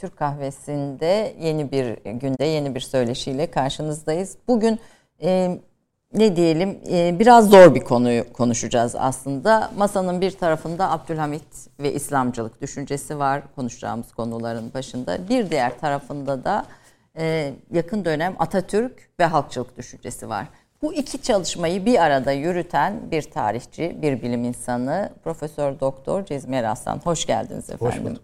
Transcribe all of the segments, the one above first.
Türk Kahvesi'nde yeni bir günde yeni bir söyleşiyle karşınızdayız. Bugün e, ne diyelim e, biraz zor bir konuyu konuşacağız aslında. Masanın bir tarafında Abdülhamit ve İslamcılık düşüncesi var konuşacağımız konuların başında. Bir diğer tarafında da e, yakın dönem Atatürk ve halkçılık düşüncesi var. Bu iki çalışmayı bir arada yürüten bir tarihçi, bir bilim insanı Profesör Doktor Cezmi Aslan. Hoş geldiniz efendim. Hoş bulduk.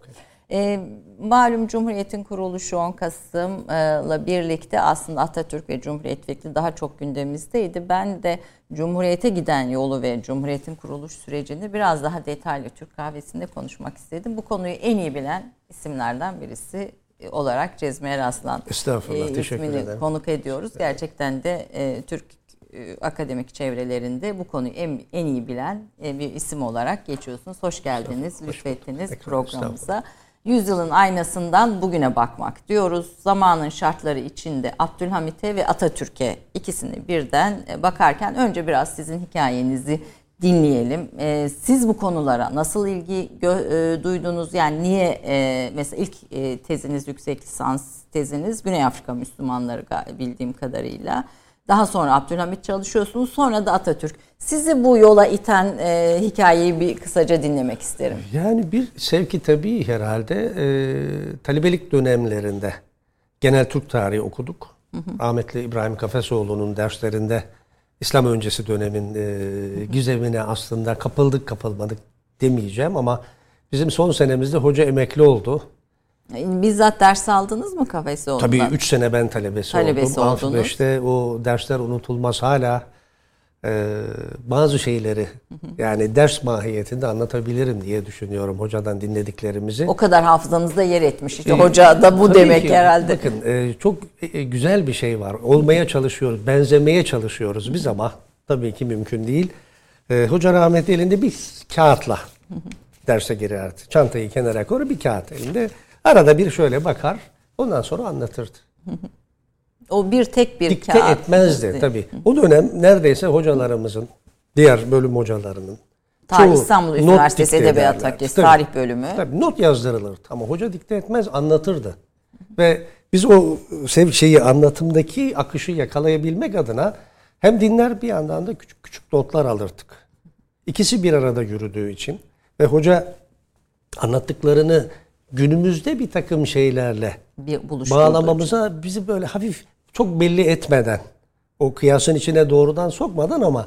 E, malum Cumhuriyet'in kuruluşu 10 Kasım'la birlikte aslında Atatürk ve Cumhuriyet fikri daha çok gündemimizdeydi. Ben de Cumhuriyet'e giden yolu ve Cumhuriyet'in kuruluş sürecini biraz daha detaylı Türk kahvesinde konuşmak istedim. Bu konuyu en iyi bilen isimlerden birisi olarak Cezmi Aslan Estağfurullah, e, teşekkür ederim. konuk ediyoruz. Gerçekten de e, Türk e, akademik çevrelerinde bu konuyu en, en iyi bilen e, bir isim olarak geçiyorsunuz. Hoş geldiniz, lütfettiniz programımıza. Yüzyılın aynasından bugüne bakmak diyoruz. Zamanın şartları içinde Abdülhamit'e ve Atatürk'e ikisini birden e, bakarken önce biraz sizin hikayenizi dinleyelim. siz bu konulara nasıl ilgi duydunuz? Yani niye mesela ilk teziniz yüksek lisans teziniz Güney Afrika Müslümanları bildiğim kadarıyla. Daha sonra Abdülhamit çalışıyorsunuz. Sonra da Atatürk. Sizi bu yola iten e, hikayeyi bir kısaca dinlemek isterim. Yani bir sevki tabii herhalde e, talebelik dönemlerinde genel Türk tarihi okuduk. Hı hı. Rahmetli İbrahim Kafesoğlu'nun derslerinde İslam öncesi dönemin e, gizemine aslında kapıldık kapılmadık demeyeceğim ama bizim son senemizde hoca emekli oldu. Bizzat ders aldınız mı kafesi olduğunda? Tabii 3 sene ben talebesi, talebesi oldum. Oldunuz. Amfi o dersler unutulmaz hala. Ee, bazı şeyleri yani ders mahiyetinde anlatabilirim diye düşünüyorum hocadan dinlediklerimizi. O kadar hafızanızda yer etmiş. İşte ee, hoca da bu demek ki, herhalde. Bakın e, çok e, güzel bir şey var. Olmaya çalışıyoruz, benzemeye çalışıyoruz biz ama tabii ki mümkün değil. E, hoca rahmetli elinde bir kağıtla derse girerdi. Çantayı kenara koyar bir kağıt elinde. Arada bir şöyle bakar. Ondan sonra anlatırdı. O bir tek bir Dikte kağıt. etmezdi tabii. O dönem neredeyse hocalarımızın, diğer bölüm hocalarının Tarih İstanbul Üniversitesi Edebiyat Fakültesi Tarih Bölümü. Tabii not yazdırılırdı ama hoca dikte etmez anlatırdı. Ve biz o şeyi anlatımdaki akışı yakalayabilmek adına hem dinler bir yandan da küçük küçük notlar alırdık. İkisi bir arada yürüdüğü için ve hoca anlattıklarını günümüzde bir takım şeylerle bir bağlamamıza bizi böyle hafif çok belli etmeden o kıyasın içine doğrudan sokmadan ama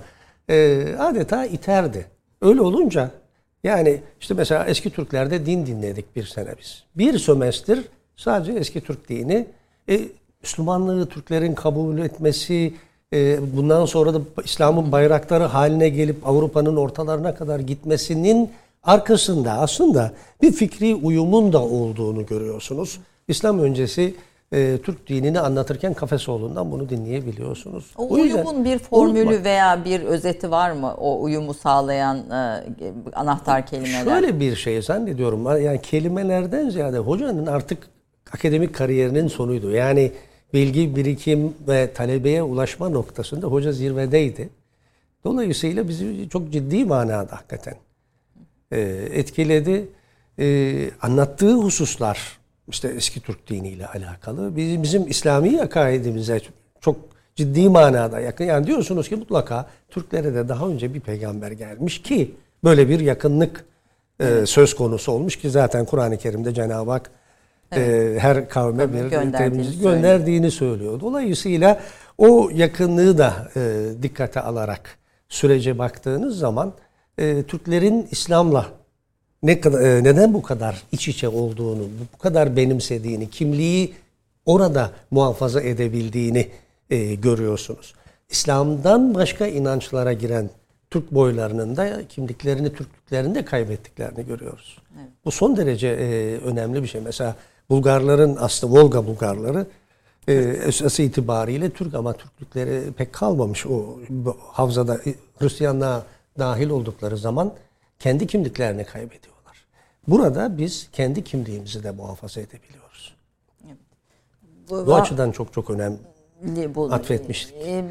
e, adeta iterdi. Öyle olunca yani işte mesela eski Türklerde din dinledik bir sene biz. Bir sömestr sadece eski Türk dini. E, Müslümanlığı Türklerin kabul etmesi, e, bundan sonra da İslam'ın bayrakları haline gelip Avrupa'nın ortalarına kadar gitmesinin arkasında aslında bir fikri uyumun da olduğunu görüyorsunuz. İslam öncesi e, Türk dinini anlatırken Kafesoğlu'ndan bunu dinleyebiliyorsunuz. O, o uyumun bir formülü unutma. veya bir özeti var mı? O uyumu sağlayan e, anahtar kelimeler. Şöyle bir şey zannediyorum. Yani kelimelerden ziyade hocanın artık akademik kariyerinin sonuydu. Yani bilgi, birikim ve talebeye ulaşma noktasında hoca zirvedeydi. Dolayısıyla bizi çok ciddi manada hakikaten e, etkiledi. E, anlattığı hususlar işte eski Türk diniyle alakalı bizim, bizim İslami akaidimize çok ciddi manada yakın. Yani diyorsunuz ki mutlaka Türklere de daha önce bir peygamber gelmiş ki böyle bir yakınlık e, söz konusu olmuş ki zaten Kur'an-ı Kerim'de Cenab-ı Hak evet. e, her kavme Tabii, bir gönderdiğini, gönderdiğini söylüyor. Dolayısıyla o yakınlığı da e, dikkate alarak sürece baktığınız zaman e, Türklerin İslam'la ne kadar e, neden bu kadar iç içe olduğunu, bu kadar benimsediğini, kimliği orada muhafaza edebildiğini e, görüyorsunuz. İslam'dan başka inançlara giren Türk boylarının da kimliklerini, Türklüklerini de kaybettiklerini görüyoruz. Evet. Bu son derece e, önemli bir şey. Mesela Bulgarların aslında Volga Bulgarları e, esası itibariyle Türk ama Türklükleri pek kalmamış o havzada Hristiyanlığa dahil oldukları zaman kendi kimliklerini kaybediyorlar. Burada biz kendi kimliğimizi de muhafaza edebiliyoruz. Evet. Bu, Bu açıdan çok çok önemli bu, atfetmiştik. E,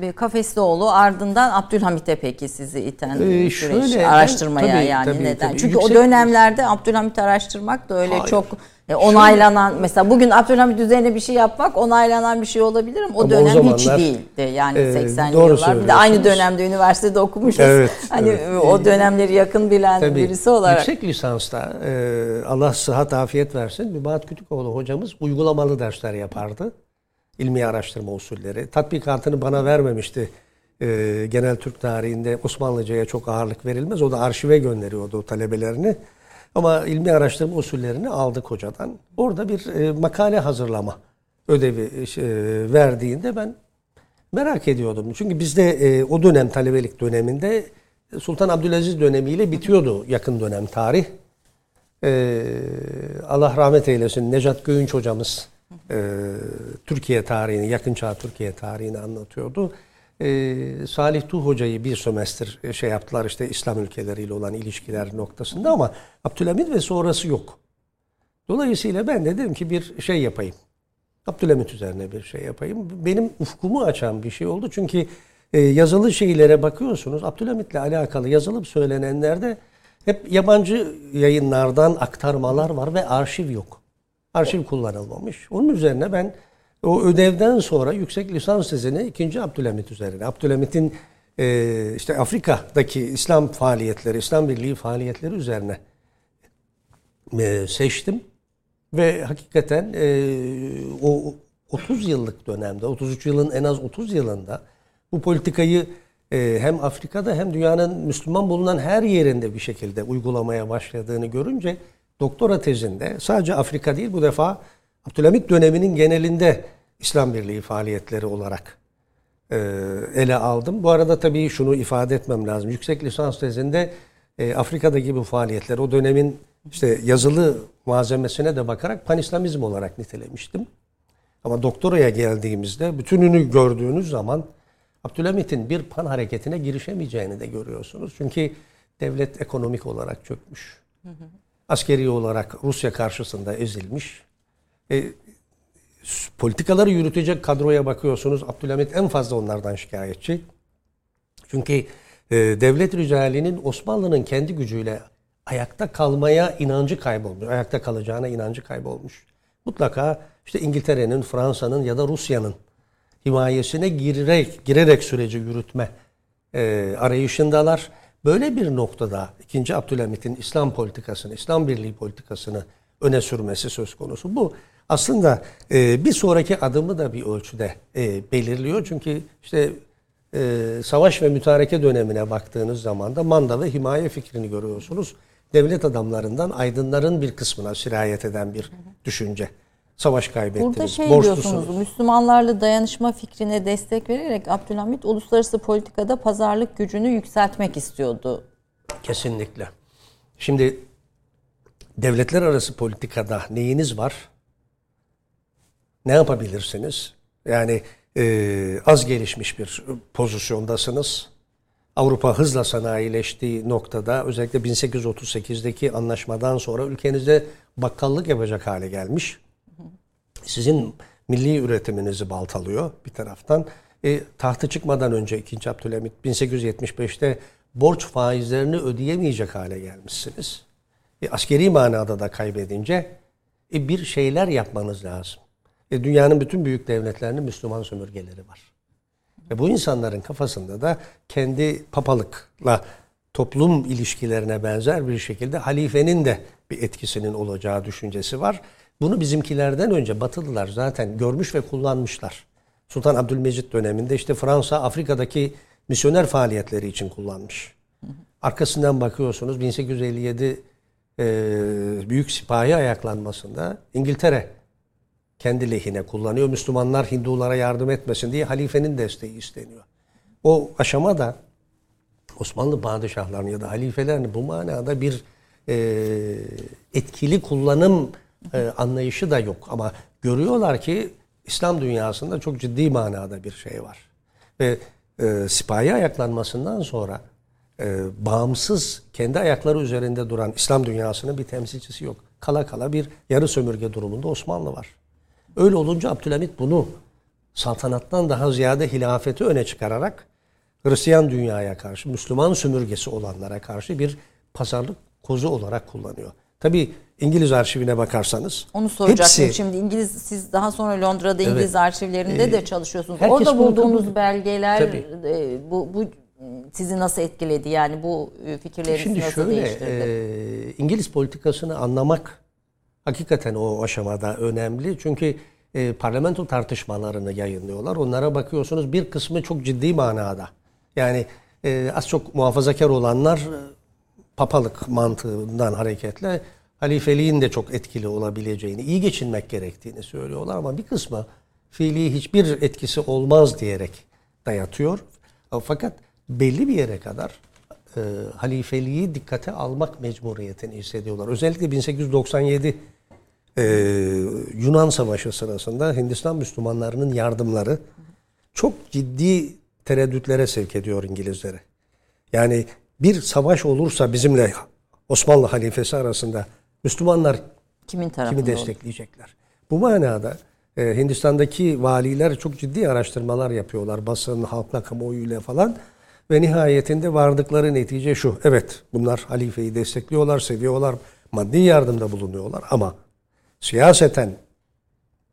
ardından Abdülhamit'e peki sizi iten Ee, süreç şöyle, araştırmaya tabii, yani tabii, neden? tabii. Çünkü Yüksek- o dönemlerde Abdülhamit araştırmak da öyle Hayır. çok e, onaylanan mesela bugün Abdülhamit üzerine bir şey yapmak onaylanan bir şey olabilir ama o Ama o dönem hiç zamanlar, değildi. Yani e, 80'li doğru yıllar. Bir de aynı dönemde üniversitede okumuşuz. Evet, hani evet. o dönemleri yakın bilen Tabii, birisi olarak. Yüksek lisansta e, Allah sıhhat afiyet versin. Mübahat Kütükoğlu hocamız uygulamalı dersler yapardı. İlmi araştırma usulleri. Tatbikatını bana vermemişti. E, genel Türk tarihinde Osmanlıca'ya çok ağırlık verilmez. O da arşive gönderiyordu o talebelerini. Ama ilmi araştırma usullerini aldık hocadan. Orada bir e, makale hazırlama ödevi e, verdiğinde ben merak ediyordum. Çünkü bizde e, o dönem talebelik döneminde Sultan Abdülaziz dönemiyle bitiyordu yakın dönem tarih. E, Allah rahmet eylesin Necat Göğünç hocamız e, Türkiye tarihini, yakın çağ Türkiye tarihini anlatıyordu. E, Salih Tuh hocayı bir sömestr e, şey yaptılar işte İslam ülkeleriyle olan ilişkiler noktasında ama Abdülhamit ve sonrası yok. Dolayısıyla ben de dedim ki bir şey yapayım. Abdülhamit üzerine bir şey yapayım. Benim ufkumu açan bir şey oldu. Çünkü e, yazılı şeylere bakıyorsunuz. Abdülhamit'le alakalı yazılıp söylenenlerde hep yabancı yayınlardan aktarmalar var ve arşiv yok. Arşiv kullanılmamış. Onun üzerine ben o ödevden sonra yüksek lisans tezini 2. Abdülhamit üzerine. Abdülhamit'in e, işte Afrika'daki İslam faaliyetleri, İslam Birliği faaliyetleri üzerine e, seçtim. Ve hakikaten e, o 30 yıllık dönemde, 33 yılın en az 30 yılında bu politikayı hem Afrika'da hem dünyanın Müslüman bulunan her yerinde bir şekilde uygulamaya başladığını görünce doktora tezinde sadece Afrika değil bu defa Abdülhamit döneminin genelinde İslam Birliği faaliyetleri olarak e, ele aldım. Bu arada tabii şunu ifade etmem lazım. Yüksek lisans tezinde e, Afrika'daki bu faaliyetler o dönemin işte yazılı malzemesine de bakarak panislamizm olarak nitelemiştim. Ama doktoraya geldiğimizde bütününü gördüğünüz zaman Abdülhamit'in bir pan hareketine girişemeyeceğini de görüyorsunuz. Çünkü devlet ekonomik olarak çökmüş. Askeri olarak Rusya karşısında ezilmiş. E, politikaları yürütecek kadroya bakıyorsunuz. Abdülhamit en fazla onlardan şikayetçi. Çünkü e, devlet ricalinin Osmanlı'nın kendi gücüyle ayakta kalmaya inancı kaybolmuş. Ayakta kalacağına inancı kaybolmuş. Mutlaka işte İngiltere'nin, Fransa'nın ya da Rusya'nın himayesine girerek girerek süreci yürütme e, arayışındalar. Böyle bir noktada 2. Abdülhamit'in İslam politikasını, İslam Birliği politikasını öne sürmesi söz konusu. Bu aslında e, bir sonraki adımı da bir ölçüde e, belirliyor. Çünkü işte e, savaş ve mütareke dönemine baktığınız zaman da manda ve himaye fikrini görüyorsunuz. Devlet adamlarından aydınların bir kısmına sirayet eden bir düşünce. Savaş kaybettiniz, Burada şey borçlusunuz. diyorsunuz, Müslümanlarla dayanışma fikrine destek vererek Abdülhamit uluslararası politikada pazarlık gücünü yükseltmek istiyordu. Kesinlikle. Şimdi devletler arası politikada neyiniz var? Ne yapabilirsiniz? Yani e, az gelişmiş bir pozisyondasınız. Avrupa hızla sanayileştiği noktada özellikle 1838'deki anlaşmadan sonra ülkenizde bakkallık yapacak hale gelmiş. Sizin milli üretiminizi baltalıyor bir taraftan. E, tahtı çıkmadan önce 2. Abdülhamit 1875'te borç faizlerini ödeyemeyecek hale gelmişsiniz. E, askeri manada da kaybedince e, bir şeyler yapmanız lazım. E, dünyanın bütün büyük devletlerinin Müslüman sömürgeleri var. Ve bu insanların kafasında da kendi papalıkla toplum ilişkilerine benzer bir şekilde halifenin de bir etkisinin olacağı düşüncesi var. Bunu bizimkilerden önce Batılılar zaten görmüş ve kullanmışlar. Sultan Abdülmecit döneminde işte Fransa Afrika'daki misyoner faaliyetleri için kullanmış. Arkasından bakıyorsunuz 1857 e, büyük sipahi ayaklanmasında İngiltere kendi lehine kullanıyor. Müslümanlar Hindulara yardım etmesin diye halifenin desteği isteniyor. O aşamada Osmanlı padişahlarının ya da halifelerin bu manada bir e, etkili kullanım e, anlayışı da yok. Ama görüyorlar ki İslam dünyasında çok ciddi manada bir şey var. Ve e, sipahi ayaklanmasından sonra e, bağımsız kendi ayakları üzerinde duran İslam dünyasının bir temsilcisi yok. Kala kala bir yarı sömürge durumunda Osmanlı var. Öyle olunca Abdülhamit bunu saltanattan daha ziyade hilafeti öne çıkararak Hristiyan dünyaya karşı, Müslüman sömürgesi olanlara karşı bir pazarlık kozu olarak kullanıyor. Tabi İngiliz arşivine bakarsanız. Onu soracaktım hepsi, şimdi İngiliz siz daha sonra Londra'da İngiliz evet, arşivlerinde e, de çalışıyorsunuz. Orada bulduğunuz bunu, belgeler e, bu, bu sizi nasıl etkiledi? Yani bu e, fikirleri Şimdi nasıl şöyle, değiştirdi? E, İngiliz politikasını anlamak hakikaten o aşamada önemli. Çünkü e, parlamento tartışmalarını yayınlıyorlar. Onlara bakıyorsunuz bir kısmı çok ciddi manada. Yani e, az çok muhafazakar olanlar e, papalık mantığından hareketle halifeliğin de çok etkili olabileceğini, iyi geçinmek gerektiğini söylüyorlar ama bir kısmı fiili hiçbir etkisi olmaz diyerek dayatıyor. Fakat belli bir yere kadar e, halifeliği dikkate almak mecburiyetini hissediyorlar. Özellikle 1897 e, Yunan Savaşı sırasında Hindistan Müslümanlarının yardımları çok ciddi tereddütlere sevk ediyor İngilizleri. Yani bir savaş olursa bizimle Osmanlı halifesi arasında Müslümanlar kimin kimi destekleyecekler? Olur? Bu manada e, Hindistan'daki valiler çok ciddi araştırmalar yapıyorlar. Basın, halkla, kamuoyuyla falan. Ve nihayetinde vardıkları netice şu. Evet bunlar halifeyi destekliyorlar, seviyorlar, maddi yardımda bulunuyorlar ama siyaseten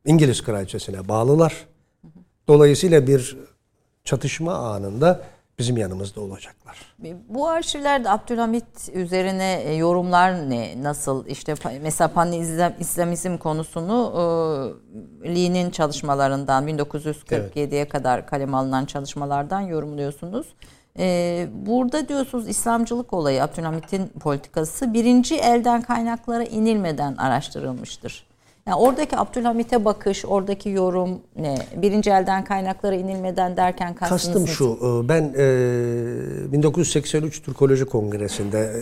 İngiliz kraliçesine bağlılar. Dolayısıyla bir çatışma anında bizim yanımızda olacaklar. Bu arşivlerde Abdülhamit üzerine e, yorumlar ne? Nasıl? işte mesela pan-İslamizm konusunu e, Lee'nin çalışmalarından 1947'ye evet. kadar kalem alınan çalışmalardan yorumluyorsunuz. E, burada diyorsunuz İslamcılık olayı Abdülhamit'in politikası birinci elden kaynaklara inilmeden araştırılmıştır. Yani oradaki Abdülhamit'e bakış, oradaki yorum ne? Birinci elden kaynaklara inilmeden derken kastınız Kastım şu, e, ben e, 1983 Türkoloji Kongresi'nde e,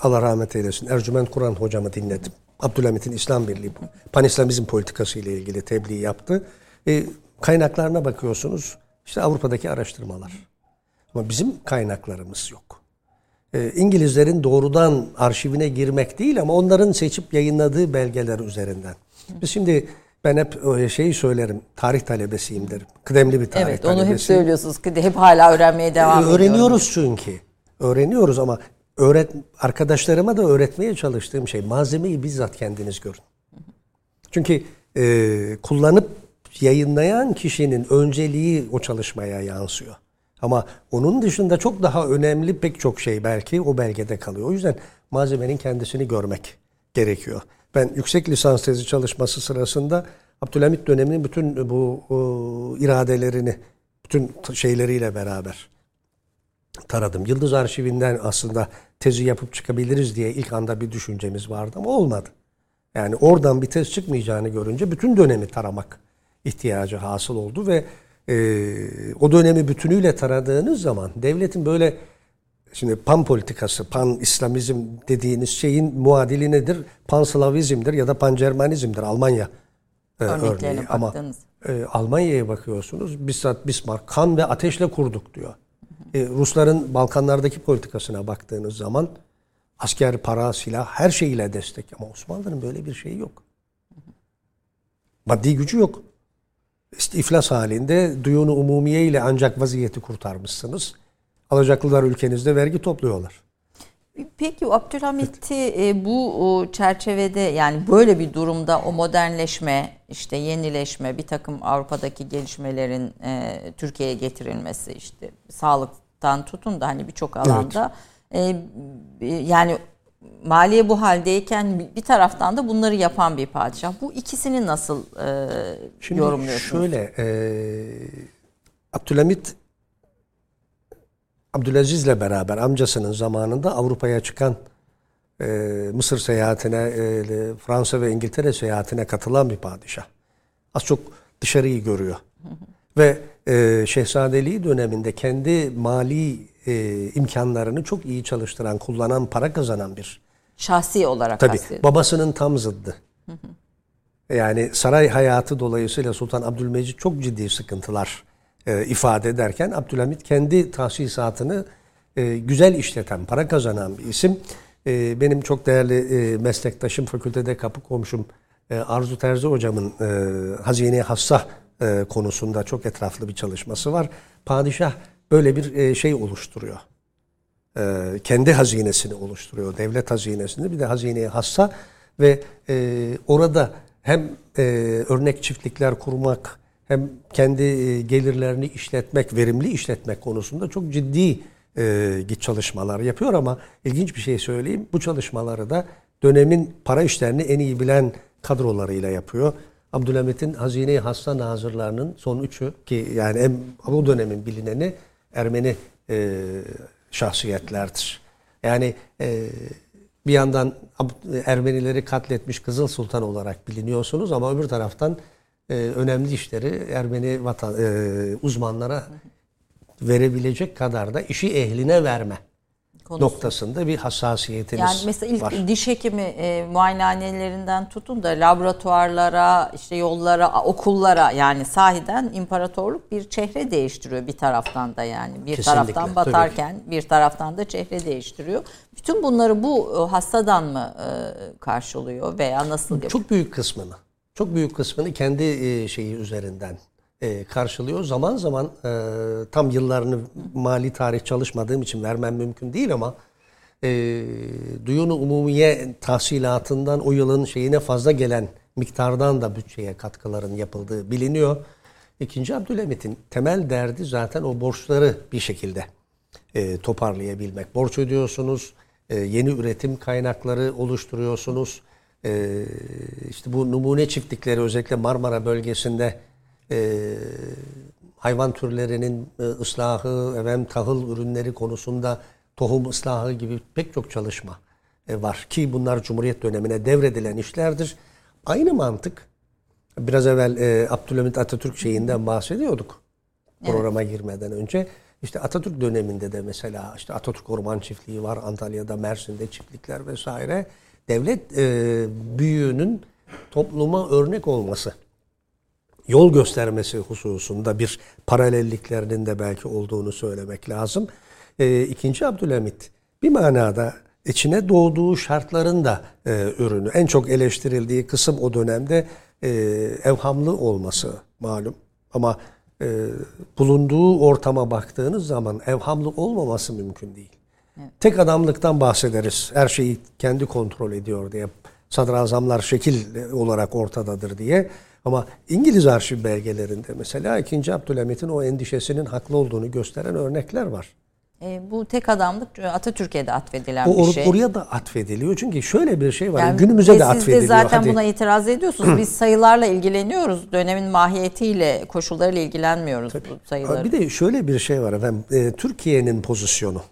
Allah rahmet eylesin Ercüment Kur'an hocamı dinledim. Abdülhamit'in İslam Birliği, Panislamizm politikası ile ilgili tebliğ yaptı. E, kaynaklarına bakıyorsunuz, işte Avrupa'daki araştırmalar. Ama bizim kaynaklarımız yok. E, İngilizlerin doğrudan arşivine girmek değil ama onların seçip yayınladığı belgeler üzerinden. Biz şimdi ben hep şeyi söylerim. Tarih talebesiyim derim. Kıdemli bir tarih evet, talebesi. Evet onu hep söylüyorsunuz. Hep hala öğrenmeye devam ediyoruz. Öğreniyoruz çünkü. Öğreniyoruz ama öğret arkadaşlarıma da öğretmeye çalıştığım şey malzemeyi bizzat kendiniz görün. Çünkü e, kullanıp yayınlayan kişinin önceliği o çalışmaya yansıyor. Ama onun dışında çok daha önemli pek çok şey belki o belgede kalıyor. O yüzden malzemenin kendisini görmek gerekiyor. Ben yüksek lisans tezi çalışması sırasında Abdülhamit döneminin bütün bu o, iradelerini, bütün şeyleriyle beraber taradım. Yıldız Arşivinden aslında tezi yapıp çıkabiliriz diye ilk anda bir düşüncemiz vardı ama olmadı. Yani oradan bir tez çıkmayacağını görünce bütün dönemi taramak ihtiyacı hasıl oldu ve e, o dönemi bütünüyle taradığınız zaman devletin böyle şimdi pan politikası, pan İslamizm dediğiniz şeyin muadili nedir? Pan Slavizmdir ya da pan Cermanizmdir Almanya e, örneği. Ama e, Almanya'ya bakıyorsunuz bizzat Bismarck kan ve ateşle kurduk diyor. E, Rusların Balkanlardaki politikasına baktığınız zaman asker, para, silah her şeyiyle destek. Ama Osmanlı'nın böyle bir şeyi yok. Maddi gücü yok işte iflas halinde duyunu umumiye ile ancak vaziyeti kurtarmışsınız. Alacaklılar ülkenizde vergi topluyorlar. Peki Abdülhamit'i evet. bu çerçevede yani böyle bir durumda o modernleşme, işte yenileşme, bir takım Avrupa'daki gelişmelerin e, Türkiye'ye getirilmesi işte sağlıktan tutun da hani birçok alanda evet. e, yani maliye bu haldeyken bir taraftan da bunları yapan bir padişah. Bu ikisini nasıl e, Şimdi yorumluyorsunuz? Şöyle, e, Abdülhamit Abdülaziz'le beraber amcasının zamanında Avrupa'ya çıkan e, Mısır seyahatine, e, Fransa ve İngiltere seyahatine katılan bir padişah. Az çok dışarıyı görüyor. Ve e, Şehzadeliği döneminde kendi mali e, imkanlarını çok iyi çalıştıran, kullanan, para kazanan bir Şahsi olarak Tabii babasının tam zıddı. Yani saray hayatı dolayısıyla Sultan Abdülmecid çok ciddi sıkıntılar e, ifade ederken Abdülhamit kendi tahsisatını e, güzel işleten, para kazanan bir isim. E, benim çok değerli e, meslektaşım, fakültede kapı komşum e, Arzu Terzi hocamın e, Hazine Hassa e, konusunda çok etraflı bir çalışması var. Padişah böyle bir e, şey oluşturuyor. E, kendi hazinesini oluşturuyor. Devlet hazinesini bir de hazineye hassa ve e, orada hem örnek çiftlikler kurmak hem kendi gelirlerini işletmek, verimli işletmek konusunda çok ciddi e, çalışmalar yapıyor ama ilginç bir şey söyleyeyim. Bu çalışmaları da dönemin para işlerini en iyi bilen kadrolarıyla yapıyor. Abdülhamit'in Hazine-i Hassa Nazırlarının son üçü ki yani en, bu dönemin bilineni Ermeni e, şahsiyetlerdir. Yani e, bir yandan Ermenileri katletmiş Kızıl Sultan olarak biliniyorsunuz ama öbür taraftan e, önemli işleri Ermeni vatan, e, uzmanlara verebilecek kadar da işi ehline verme Konusu. noktasında bir hassasiyetiniz var. Yani mesela ilk var. diş hekimi e, muayenehanelerinden tutun da laboratuvarlara, işte yollara, okullara yani sahiden imparatorluk bir çehre değiştiriyor bir taraftan da yani. Bir Kesinlikle, taraftan batarken bir taraftan da çehre değiştiriyor. Bütün bunları bu e, hastadan mı e, karşılıyor veya nasıl yapıyor? Çok büyük kısmını. Çok büyük kısmını kendi e, şeyi üzerinden e, karşılıyor. Zaman zaman e, tam yıllarını mali tarih çalışmadığım için vermem mümkün değil ama e, duyunu umumiye tahsilatından o yılın şeyine fazla gelen miktardan da bütçeye katkıların yapıldığı biliniyor. İkinci Abdülhamit'in temel derdi zaten o borçları bir şekilde e, toparlayabilmek. Borç ödüyorsunuz, yeni üretim kaynakları oluşturuyorsunuz. E, işte bu numune çiftlikleri özellikle Marmara bölgesinde e, hayvan türlerinin e, ıslahı, efendim, tahıl ürünleri konusunda tohum ıslahı gibi pek çok çalışma e, var. Ki bunlar Cumhuriyet dönemine devredilen işlerdir. Aynı mantık biraz evvel e, Abdülhamit Atatürk şeyinden bahsediyorduk programa evet. girmeden önce. İşte Atatürk döneminde de mesela işte Atatürk Orman Çiftliği var, Antalya'da, Mersin'de çiftlikler vesaire. Devlet e, büyüğünün topluma örnek olması yol göstermesi hususunda bir paralelliklerinin de belki olduğunu söylemek lazım. E, ikinci Abdülhamit bir manada içine doğduğu şartların da e, ürünü. En çok eleştirildiği kısım o dönemde e, evhamlı olması malum. Ama e, bulunduğu ortama baktığınız zaman evhamlı olmaması mümkün değil. Evet. Tek adamlıktan bahsederiz. Her şeyi kendi kontrol ediyor diye. Sadrazamlar şekil olarak ortadadır diye. Ama İngiliz arşiv belgelerinde mesela 2. Abdülhamit'in o endişesinin haklı olduğunu gösteren örnekler var. E, bu tek adamlık Atatürk'e de atfedilen o, bir şey. Oraya da atfediliyor. Çünkü şöyle bir şey var. Yani günümüze de atfediliyor. Siz de zaten Hadi. buna itiraz ediyorsunuz. Biz sayılarla ilgileniyoruz. Dönemin mahiyetiyle, koşullarıyla ilgilenmiyoruz Tabii. bu sayıları. Bir de şöyle bir şey var efendim. E, Türkiye'nin pozisyonu.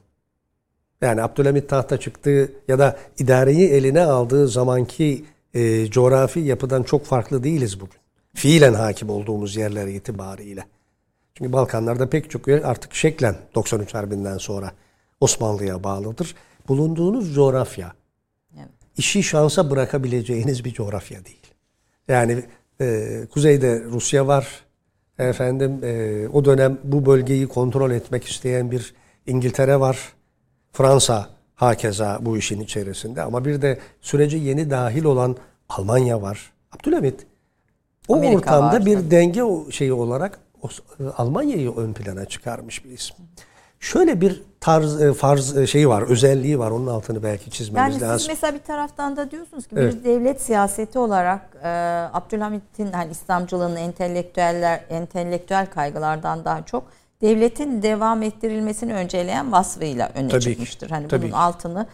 Yani Abdülhamit tahta çıktığı ya da idareyi eline aldığı zamanki e, coğrafi yapıdan çok farklı değiliz bugün fiilen hakim olduğumuz yerler itibariyle. Çünkü Balkanlarda pek çok yer artık şeklen 93 Harbi'nden sonra Osmanlı'ya bağlıdır. Bulunduğunuz coğrafya evet. işi şansa bırakabileceğiniz bir coğrafya değil. Yani e, kuzeyde Rusya var. Efendim e, o dönem bu bölgeyi kontrol etmek isteyen bir İngiltere var. Fransa hakeza bu işin içerisinde ama bir de sürece yeni dahil olan Almanya var. Abdülhamit o Amerika ortamda var, bir denge şeyi olarak Almanya'yı ön plana çıkarmış bir isim. Şöyle bir tarz e, farz e, şeyi var, özelliği var. Onun altını belki çizmemiz yani lazım. Yani siz mesela bir taraftan da diyorsunuz ki evet. bir devlet siyaseti olarak e, Abdülhamit'in hani İslamcılığının entelektüeller entelektüel kaygılardan daha çok devletin devam ettirilmesini önceleyen vasfıyla öne Tabii çıkmıştır. Ki. Hani Tabii bunun ki. altını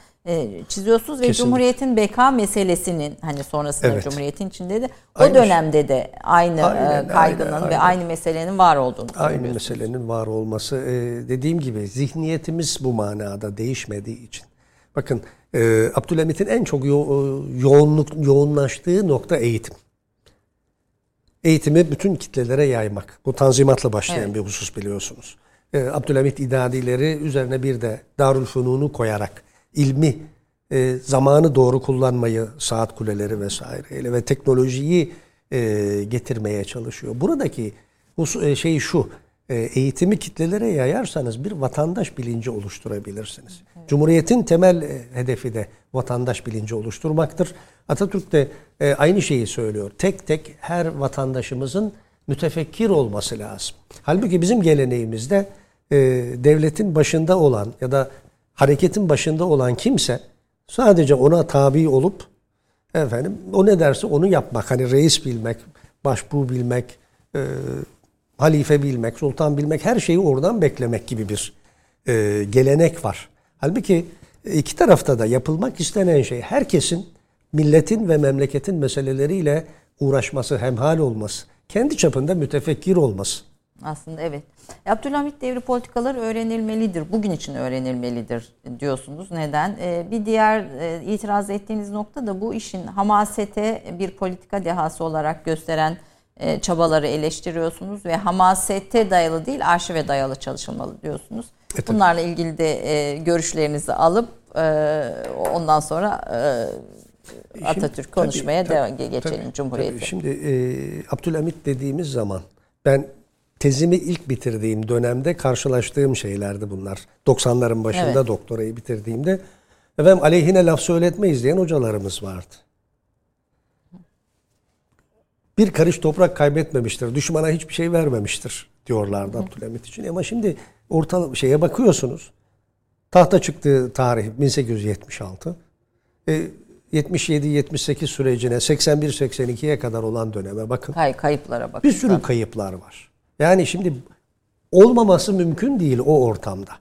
çiziyorsunuz ve Cumhuriyet'in beka meselesinin hani sonrasında evet. Cumhuriyet'in içinde de o aynı dönemde şey. de aynı aynen, kaygının aynen, ve aynen. aynı meselenin var olduğunu Aynı meselenin var olması e, dediğim gibi zihniyetimiz bu manada değişmediği için. Bakın e, Abdülhamit'in en çok yo- yoğunluk yoğunlaştığı nokta eğitim. Eğitimi bütün kitlelere yaymak. Bu tanzimatla başlayan evet. bir husus biliyorsunuz. Abdülhamit idadileri üzerine bir de Darülfünun'u koyarak ilmi e, zamanı doğru kullanmayı, saat kuleleri vesaireyle ve teknolojiyi e, getirmeye çalışıyor. Buradaki bu e, şey şu, e, eğitimi kitlelere yayarsanız bir vatandaş bilinci oluşturabilirsiniz. Evet. Cumhuriyetin temel e, hedefi de vatandaş bilinci oluşturmaktır. Atatürk de aynı şeyi söylüyor. Tek tek her vatandaşımızın mütefekkir olması lazım. Halbuki bizim geleneğimizde devletin başında olan ya da hareketin başında olan kimse sadece ona tabi olup efendim o ne derse onu yapmak. Hani reis bilmek, başbuğ bilmek, e, halife bilmek, sultan bilmek her şeyi oradan beklemek gibi bir e, gelenek var. Halbuki iki tarafta da yapılmak istenen şey herkesin milletin ve memleketin meseleleriyle uğraşması, hemhal olması, kendi çapında mütefekkir olması. Aslında evet. Abdülhamit devri politikaları öğrenilmelidir. Bugün için öğrenilmelidir diyorsunuz. Neden? Ee, bir diğer e, itiraz ettiğiniz nokta da bu işin hamasete bir politika dehası olarak gösteren e, çabaları eleştiriyorsunuz ve hamasete dayalı değil arşive dayalı çalışılmalı diyorsunuz. E, Bunlarla ilgili de e, görüşlerinizi alıp ondan sonra Atatürk şimdi, konuşmaya tabii, devam geçelim tabii, Cumhuriyet'e. Tabii. Şimdi e, Abdülhamit dediğimiz zaman ben tezimi ilk bitirdiğim dönemde karşılaştığım şeylerdi bunlar. 90'ların başında evet. doktorayı bitirdiğimde efendim aleyhine laf söyletmeyiz diyen hocalarımız vardı. Bir karış toprak kaybetmemiştir, düşmana hiçbir şey vermemiştir diyorlardı Hı. Abdülhamit için. Ama şimdi orta şeye bakıyorsunuz. Tahta çıktığı tarih 1876. E, 77-78 sürecine 81-82'ye kadar olan döneme bakın. Kay, kayıplara bakın. Bir sürü kayıplar var. Yani şimdi olmaması mümkün değil o ortamda.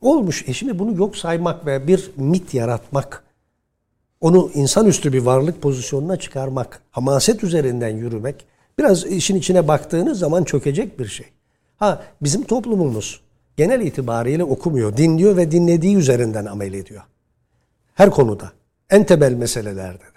Olmuş. E şimdi bunu yok saymak ve bir mit yaratmak, onu insanüstü bir varlık pozisyonuna çıkarmak, hamaset üzerinden yürümek, biraz işin içine baktığınız zaman çökecek bir şey. Ha bizim toplumumuz genel itibariyle okumuyor, dinliyor ve dinlediği üzerinden amel ediyor. Her konuda, en temel meselelerde de.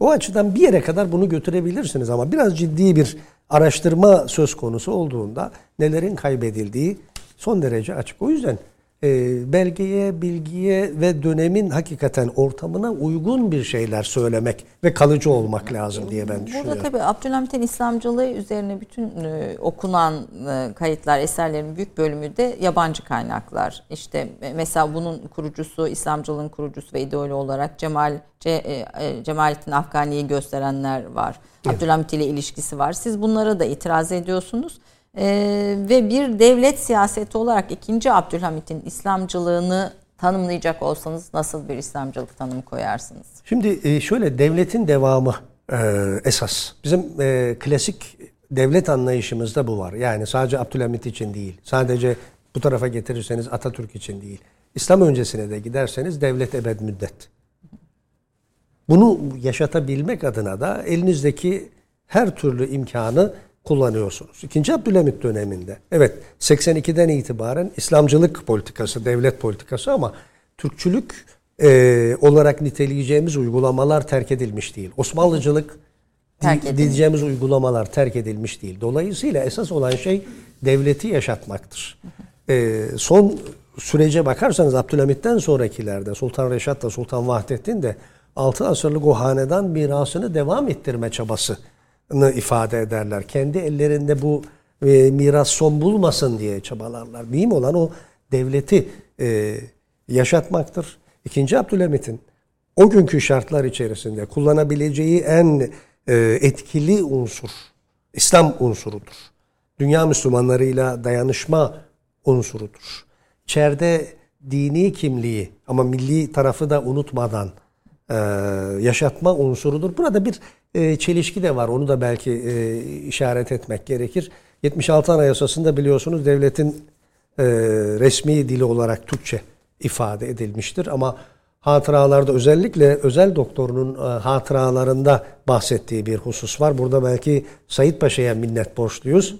O açıdan bir yere kadar bunu götürebilirsiniz ama biraz ciddi bir araştırma söz konusu olduğunda nelerin kaybedildiği son derece açık. O yüzden belgeye, bilgiye ve dönemin hakikaten ortamına uygun bir şeyler söylemek ve kalıcı olmak lazım diye ben düşünüyorum. Burada tabii Abdülhamit'in İslamcılığı üzerine bütün e, okunan e, kayıtlar, eserlerin büyük bölümü de yabancı kaynaklar. İşte mesela bunun kurucusu, İslamcılığın kurucusu ve idolü olarak Cemal Ce, e, e Cemalettin Afgani'yi gösterenler var. Evet. Abdülhamit ile ilişkisi var. Siz bunlara da itiraz ediyorsunuz. Ee, ve bir devlet siyaseti olarak 2. Abdülhamit'in İslamcılığını tanımlayacak olsanız nasıl bir İslamcılık tanımı koyarsınız? Şimdi e, şöyle devletin devamı e, esas. Bizim e, klasik devlet anlayışımızda bu var. Yani sadece Abdülhamit için değil. Sadece bu tarafa getirirseniz Atatürk için değil. İslam öncesine de giderseniz devlet ebed müddet. Bunu yaşatabilmek adına da elinizdeki her türlü imkanı kullanıyorsunuz. İkinci Abdülhamit döneminde evet 82'den itibaren İslamcılık politikası, devlet politikası ama Türkçülük e, olarak niteleyeceğimiz uygulamalar terk edilmiş değil. Osmanlıcılık terk diyeceğimiz uygulamalar terk edilmiş değil. Dolayısıyla esas olan şey devleti yaşatmaktır. E, son sürece bakarsanız Abdülhamit'ten sonrakilerde Sultan Reşat da Sultan Vahdettin de 6 asırlık o hanedan mirasını devam ettirme çabası ifade ederler. Kendi ellerinde bu e, miras son bulmasın diye çabalarlar. Mühim olan o devleti e, yaşatmaktır. İkinci Abdülhamit'in o günkü şartlar içerisinde kullanabileceği en e, etkili unsur İslam unsurudur. Dünya Müslümanlarıyla dayanışma unsurudur. İçeride dini kimliği ama milli tarafı da unutmadan e, yaşatma unsurudur. Burada bir çelişki de var. Onu da belki e, işaret etmek gerekir. 76 Anayasası'nda biliyorsunuz devletin e, resmi dili olarak Türkçe ifade edilmiştir. Ama hatıralarda özellikle özel doktorunun e, hatıralarında bahsettiği bir husus var. Burada belki Said Paşa'ya minnet borçluyuz.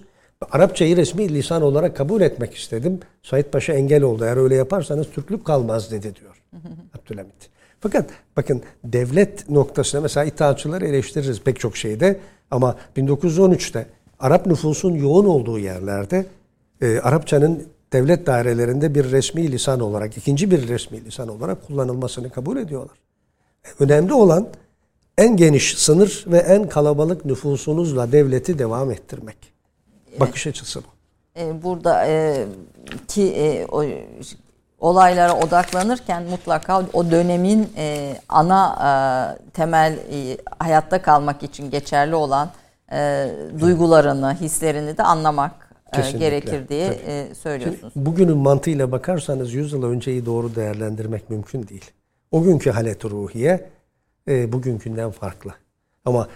Arapçayı resmi lisan olarak kabul etmek istedim. Said Paşa engel oldu. Eğer öyle yaparsanız Türklük kalmaz dedi diyor Abdülhamit. Fakat bakın devlet noktasına mesela itaatçıları eleştiririz pek çok şeyde ama 1913'te Arap nüfusun yoğun olduğu yerlerde e, Arapçanın devlet dairelerinde bir resmi lisan olarak, ikinci bir resmi lisan olarak kullanılmasını kabul ediyorlar. Önemli olan en geniş sınır ve en kalabalık nüfusunuzla devleti devam ettirmek. Bakış açısı bu. E, burada e, ki e, o olaylara odaklanırken mutlaka o dönemin e, ana e, temel e, hayatta kalmak için geçerli olan e, duygularını, hislerini de anlamak e, Kesinlikle, gerekir diye e, söylüyorsunuz. Şimdi bugünün mantığıyla bakarsanız 100 yıl önceyi doğru değerlendirmek mümkün değil. O günkü halet ruhiye e, bugünkünden farklı. Ama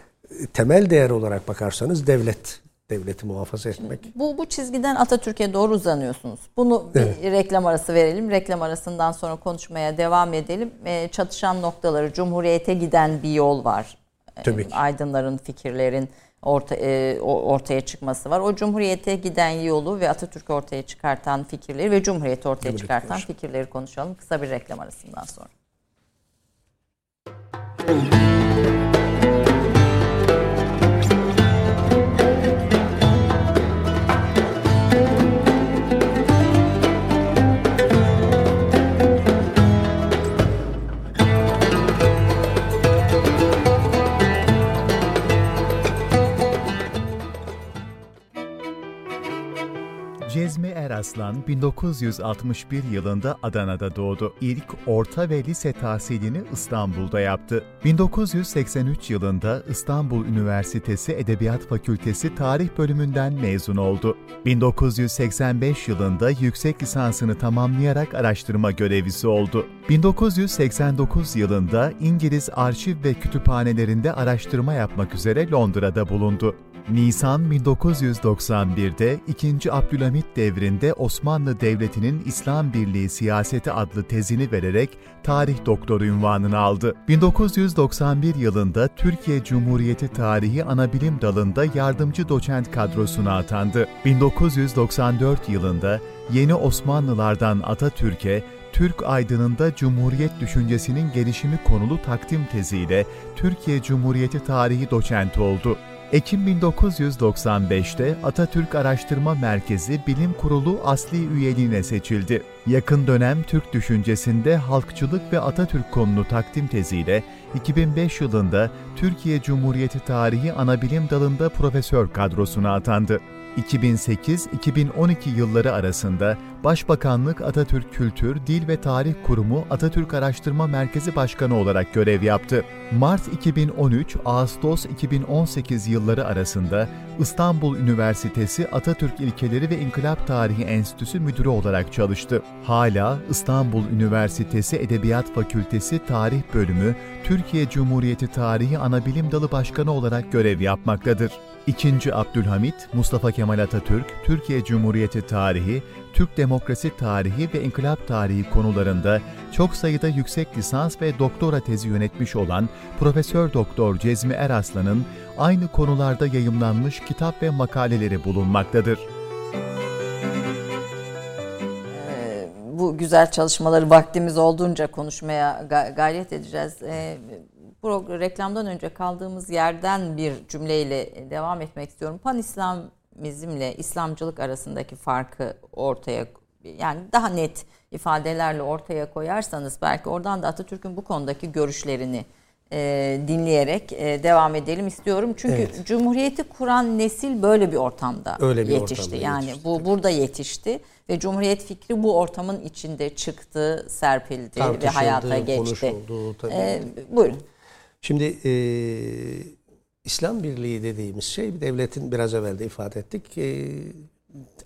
temel değer olarak bakarsanız devlet devleti muhafaza etmek. Bu bu çizgiden Atatürk'e doğru uzanıyorsunuz. Bunu evet. bir reklam arası verelim. Reklam arasından sonra konuşmaya devam edelim. E, çatışan noktaları Cumhuriyete giden bir yol var. E, Tabii ki. Aydınların, fikirlerin orta, e, ortaya çıkması var. O Cumhuriyete giden yolu ve Atatürk'ü ortaya çıkartan fikirleri ve Cumhuriyeti ortaya Cumhuriyet çıkartan konuşalım. fikirleri konuşalım. Kısa bir reklam arasından sonra. Cezmi Eraslan 1961 yılında Adana'da doğdu. İlk orta ve lise tahsilini İstanbul'da yaptı. 1983 yılında İstanbul Üniversitesi Edebiyat Fakültesi Tarih bölümünden mezun oldu. 1985 yılında yüksek lisansını tamamlayarak araştırma görevlisi oldu. 1989 yılında İngiliz arşiv ve kütüphanelerinde araştırma yapmak üzere Londra'da bulundu. Nisan 1991'de 2. Abdülhamit devrinde Osmanlı Devleti'nin İslam Birliği Siyaseti adlı tezini vererek tarih doktoru unvanını aldı. 1991 yılında Türkiye Cumhuriyeti Tarihi Anabilim Dalı'nda yardımcı doçent kadrosuna atandı. 1994 yılında Yeni Osmanlılardan Atatürk'e Türk aydınında Cumhuriyet düşüncesinin gelişimi konulu takdim teziyle Türkiye Cumhuriyeti Tarihi doçenti oldu. Ekim 1995'te Atatürk Araştırma Merkezi Bilim Kurulu asli üyeliğine seçildi. Yakın dönem Türk düşüncesinde halkçılık ve Atatürk konulu takdim teziyle 2005 yılında Türkiye Cumhuriyeti Tarihi Anabilim Dalı'nda profesör kadrosuna atandı. 2008-2012 yılları arasında Başbakanlık Atatürk Kültür, Dil ve Tarih Kurumu Atatürk Araştırma Merkezi Başkanı olarak görev yaptı. Mart 2013-Ağustos 2018 yılları arasında İstanbul Üniversitesi Atatürk İlkeleri ve İnkılap Tarihi Enstitüsü Müdürü olarak çalıştı. Hala İstanbul Üniversitesi Edebiyat Fakültesi Tarih Bölümü Türkiye Cumhuriyeti Tarihi Anabilim Dalı Başkanı olarak görev yapmaktadır. İkinci Abdülhamit, Mustafa Kemal Atatürk, Türkiye Cumhuriyeti tarihi, Türk demokrasi tarihi ve inkılap tarihi konularında çok sayıda yüksek lisans ve doktora tezi yönetmiş olan Profesör Doktor Cezmi Eraslan'ın aynı konularda yayımlanmış kitap ve makaleleri bulunmaktadır. Ee, bu güzel çalışmaları vaktimiz olduğunca konuşmaya gayret edeceğiz. Bu reklamdan önce kaldığımız yerden bir cümleyle devam etmek istiyorum. Pan İslamizmle İslamcılık arasındaki farkı ortaya yani daha net ifadelerle ortaya koyarsanız belki oradan da Atatürk'ün bu konudaki görüşlerini e, dinleyerek e, devam edelim istiyorum. Çünkü evet. Cumhuriyeti kuran nesil böyle bir ortamda Öyle bir yetişti. Ortamda yani yetişti. bu burada yetişti ve Cumhuriyet fikri bu ortamın içinde çıktı, serpildi ve hayata geçti. Tabii. E, buyurun. Şimdi e, İslam Birliği dediğimiz şey devletin biraz evvel de ifade ettik e,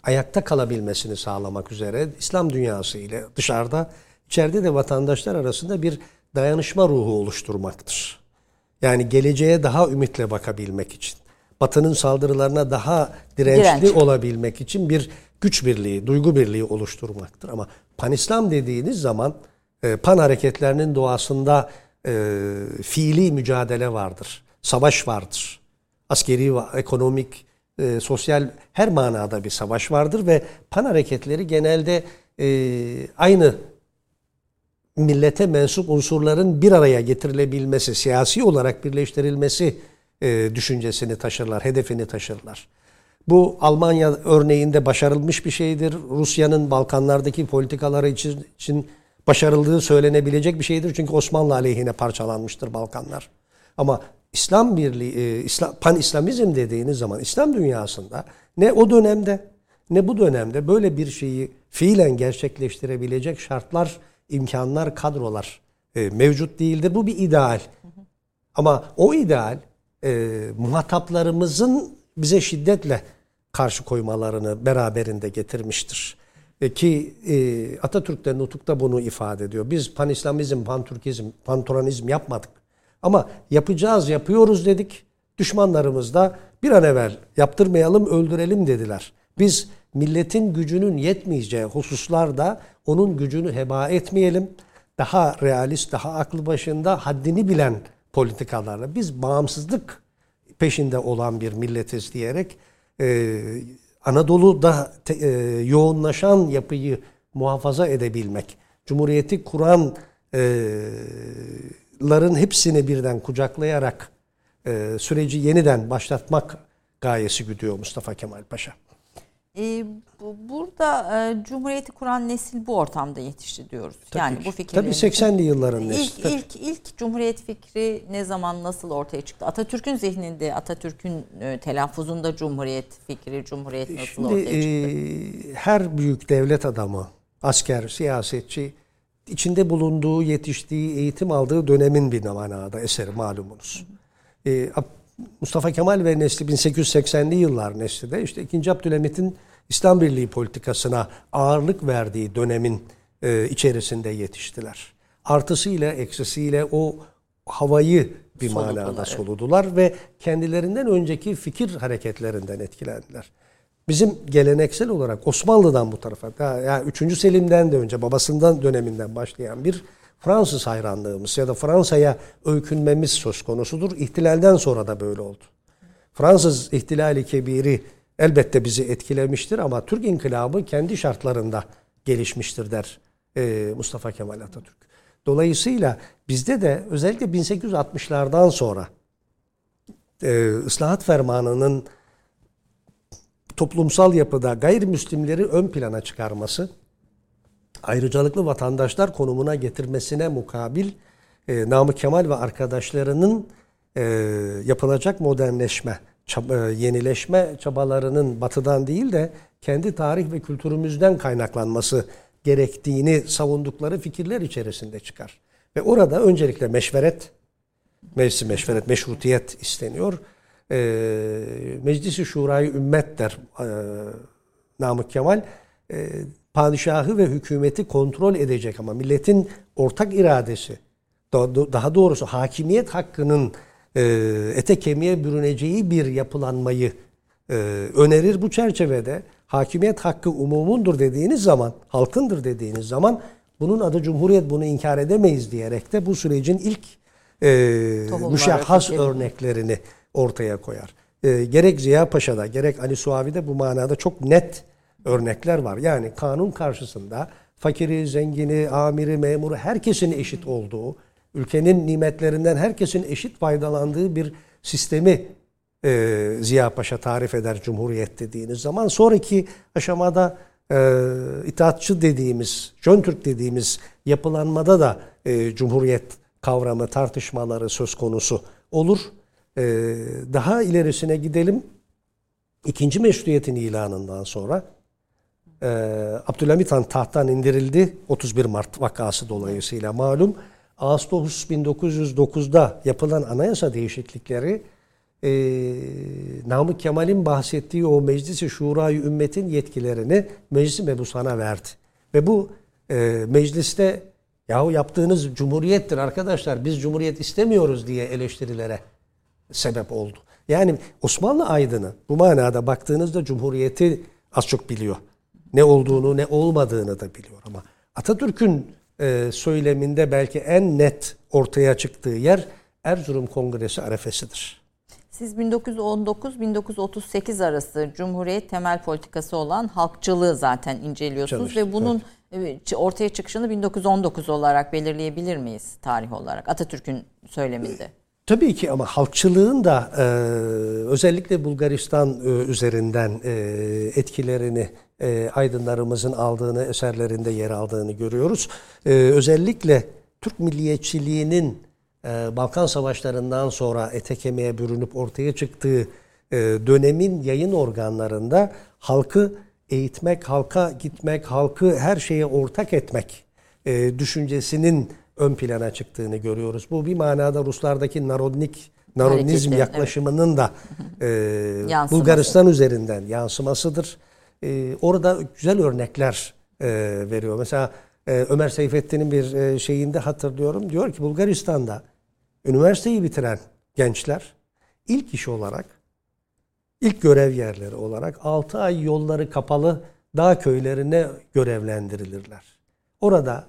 ayakta kalabilmesini sağlamak üzere İslam dünyası ile dışarıda içeride de vatandaşlar arasında bir dayanışma ruhu oluşturmaktır. Yani geleceğe daha ümitle bakabilmek için, Batı'nın saldırılarına daha dirençli Direnç. olabilmek için bir güç birliği, duygu birliği oluşturmaktır. Ama panislam dediğiniz zaman pan hareketlerinin doğasında e, fiili mücadele vardır. Savaş vardır. Askeri, ekonomik, e, sosyal her manada bir savaş vardır ve pan hareketleri genelde e, aynı millete mensup unsurların bir araya getirilebilmesi, siyasi olarak birleştirilmesi e, düşüncesini taşırlar, hedefini taşırlar. Bu Almanya örneğinde başarılmış bir şeydir. Rusya'nın Balkanlardaki politikaları için, için başarıldığı söylenebilecek bir şeydir. Çünkü Osmanlı aleyhine parçalanmıştır Balkanlar. Ama İslam birliği, e, İslam, pan-İslamizm dediğiniz zaman İslam dünyasında ne o dönemde ne bu dönemde böyle bir şeyi fiilen gerçekleştirebilecek şartlar, imkanlar, kadrolar e, mevcut değildir. Bu bir ideal. Ama o ideal e, muhataplarımızın bize şiddetle karşı koymalarını beraberinde getirmiştir. E, ki e, Atatürk de Nutuk'ta bunu ifade ediyor. Biz panislamizm, pantürkizm, panturanizm yapmadık. Ama yapacağız, yapıyoruz dedik. Düşmanlarımız da bir an evvel yaptırmayalım, öldürelim dediler. Biz milletin gücünün yetmeyeceği hususlarda onun gücünü heba etmeyelim. Daha realist, daha aklı başında haddini bilen politikalarla biz bağımsızlık peşinde olan bir milletiz diyerek e, Anadolu'da te, e, yoğunlaşan yapıyı muhafaza edebilmek, Cumhuriyeti kuranların e, hepsini birden kucaklayarak e, süreci yeniden başlatmak gayesi güdüyor Mustafa Kemal Paşa. E, bu, burada e, Cumhuriyeti kuran nesil bu ortamda yetişti diyoruz. Tabii yani bu fikirlerin. Tabii 80'li yılların nesli. İlk, ilk, ilk Cumhuriyet fikri ne zaman nasıl ortaya çıktı? Atatürk'ün zihninde, Atatürk'ün e, telaffuzunda Cumhuriyet fikri, Cumhuriyet nasıl Şimdi ortaya çıktı? e, her büyük devlet adamı, asker, siyasetçi içinde bulunduğu, yetiştiği, eğitim aldığı dönemin bir manada eseri malumunuz. E, Mustafa Kemal ve nesli 1880'li yıllar nesli de işte 2. Abdülhamit'in İslam Birliği politikasına ağırlık verdiği dönemin e, içerisinde yetiştiler. Artısıyla eksisiyle o havayı bir Soludular, manada evet. soludular ve kendilerinden önceki fikir hareketlerinden etkilendiler. Bizim geleneksel olarak Osmanlı'dan bu tarafa, daha yani 3. Selim'den de önce babasından döneminden başlayan bir Fransız hayranlığımız ya da Fransa'ya öykünmemiz söz konusudur. İhtilalden sonra da böyle oldu. Fransız ihtilali kebiri elbette bizi etkilemiştir ama Türk inkılabı kendi şartlarında gelişmiştir der e, Mustafa Kemal Atatürk. Dolayısıyla bizde de özellikle 1860'lardan sonra e, ıslahat fermanının toplumsal yapıda gayrimüslimleri ön plana çıkarması, ayrıcalıklı vatandaşlar konumuna getirmesine mukabil e, Namık Kemal ve arkadaşlarının yapılacak modernleşme, e, yenileşme çabalarının batıdan değil de kendi tarih ve kültürümüzden kaynaklanması gerektiğini savundukları fikirler içerisinde çıkar. Ve orada öncelikle meşveret, meclisi meşveret, meşrutiyet isteniyor. E, Meclisi Şurayı Ümmet der e, Namık Kemal. E, padişahı ve hükümeti kontrol edecek ama milletin ortak iradesi, daha- doğrusu hakimiyet hakkının ete kemiğe bürüneceği bir yapılanmayı e, önerir. Bu çerçevede hakimiyet hakkı umumundur dediğiniz zaman, halkındır dediğiniz zaman bunun adı Cumhuriyet bunu inkar edemeyiz diyerek de bu sürecin ilk e, müşahhas örneklerini ortaya koyar. E, gerek Ziya Paşa'da gerek Ali Suavi'de bu manada çok net örnekler var. Yani kanun karşısında fakiri, zengini, amiri, memuru herkesin eşit olduğu, ülkenin nimetlerinden herkesin eşit faydalandığı bir sistemi e, Ziya Paşa tarif eder Cumhuriyet dediğiniz zaman. Sonraki aşamada e, itaatçı dediğimiz, Jön Türk dediğimiz yapılanmada da e, Cumhuriyet kavramı tartışmaları söz konusu olur. E, daha ilerisine gidelim. İkinci meşruiyetin ilanından sonra e, Abdülhamit Han tahttan indirildi. 31 Mart vakası dolayısıyla malum. Ağustos 1909'da yapılan anayasa değişiklikleri e, Namık Kemal'in bahsettiği o Meclisi Şurayı Ümmet'in yetkilerini Meclisi Mebusan'a verdi. Ve bu e, mecliste yahu yaptığınız cumhuriyettir arkadaşlar biz cumhuriyet istemiyoruz diye eleştirilere sebep oldu. Yani Osmanlı aydını bu manada baktığınızda cumhuriyeti az çok biliyor. Ne olduğunu ne olmadığını da biliyor ama Atatürk'ün e, söyleminde belki en net ortaya çıktığı yer Erzurum Kongresi arefesidir. Siz 1919-1938 arası Cumhuriyet temel politikası olan halkçılığı zaten inceliyorsunuz Çalıştık, ve bunun e, ortaya çıkışını 1919 olarak belirleyebilir miyiz tarih olarak Atatürk'ün söyleminde? Tabii ki ama halkçılığın da e, özellikle Bulgaristan e, üzerinden e, etkilerini e, aydınlarımızın aldığını, eserlerinde yer aldığını görüyoruz. E, özellikle Türk milliyetçiliğinin e, Balkan Savaşlarından sonra ete kemiğe bürünüp ortaya çıktığı e, dönemin yayın organlarında halkı eğitmek, halka gitmek, halkı her şeye ortak etmek e, düşüncesinin ön plana çıktığını görüyoruz. Bu bir manada Ruslardaki narodnik Hareketi, yaklaşımının da e, Bulgaristan üzerinden yansımasıdır. E, orada güzel örnekler e, veriyor. Mesela e, Ömer Seyfettin'in bir e, şeyinde hatırlıyorum. Diyor ki Bulgaristan'da üniversiteyi bitiren gençler ilk iş olarak ilk görev yerleri olarak 6 ay yolları kapalı dağ köylerine görevlendirilirler. Orada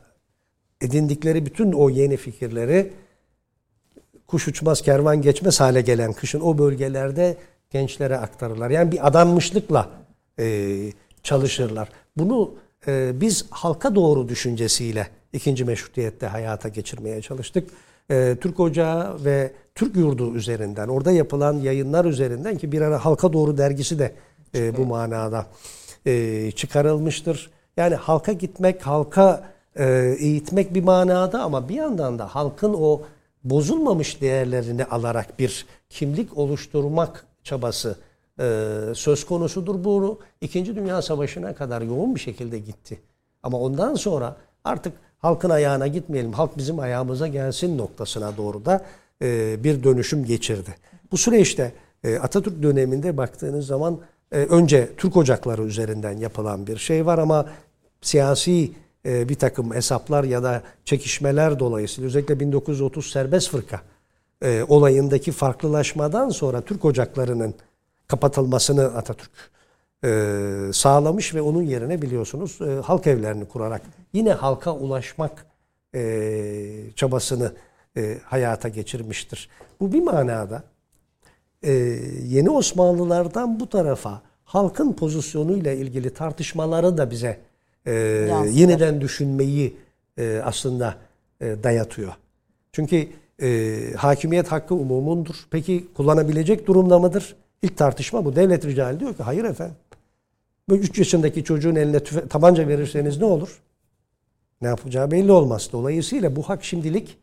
edindikleri bütün o yeni fikirleri kuş uçmaz kervan geçmez hale gelen kışın o bölgelerde gençlere aktarırlar. Yani bir adanmışlıkla e, çalışırlar. Bunu e, biz halka doğru düşüncesiyle ikinci meşrutiyette hayata geçirmeye çalıştık. E, Türk Ocağı ve Türk Yurdu üzerinden, orada yapılan yayınlar üzerinden ki bir ara Halka Doğru dergisi de e, bu manada e, çıkarılmıştır. Yani halka gitmek, halka e, eğitmek bir manada ama bir yandan da halkın o bozulmamış değerlerini alarak bir kimlik oluşturmak çabası söz konusudur. Bu İkinci Dünya Savaşı'na kadar yoğun bir şekilde gitti. Ama ondan sonra artık halkın ayağına gitmeyelim, halk bizim ayağımıza gelsin noktasına doğru da e, bir dönüşüm geçirdi. Bu süreçte e, Atatürk döneminde baktığınız zaman e, önce Türk ocakları üzerinden yapılan bir şey var ama siyasi bir takım hesaplar ya da çekişmeler dolayısıyla özellikle 1930 serbest fırka olayındaki farklılaşmadan sonra Türk ocaklarının kapatılmasını Atatürk e, sağlamış ve onun yerine biliyorsunuz e, halk evlerini kurarak yine halka ulaşmak e, çabasını e, hayata geçirmiştir. Bu bir manada e, yeni Osmanlılardan bu tarafa halkın pozisyonuyla ilgili tartışmaları da bize e, yeniden düşünmeyi e, aslında e, dayatıyor. Çünkü e, hakimiyet hakkı umumundur. Peki kullanabilecek durumda mıdır? İlk tartışma bu. Devlet ricali diyor ki hayır efendim. Böyle 3 yaşındaki çocuğun eline tüfe, tabanca verirseniz ne olur? Ne yapacağı belli olmaz. Dolayısıyla bu hak şimdilik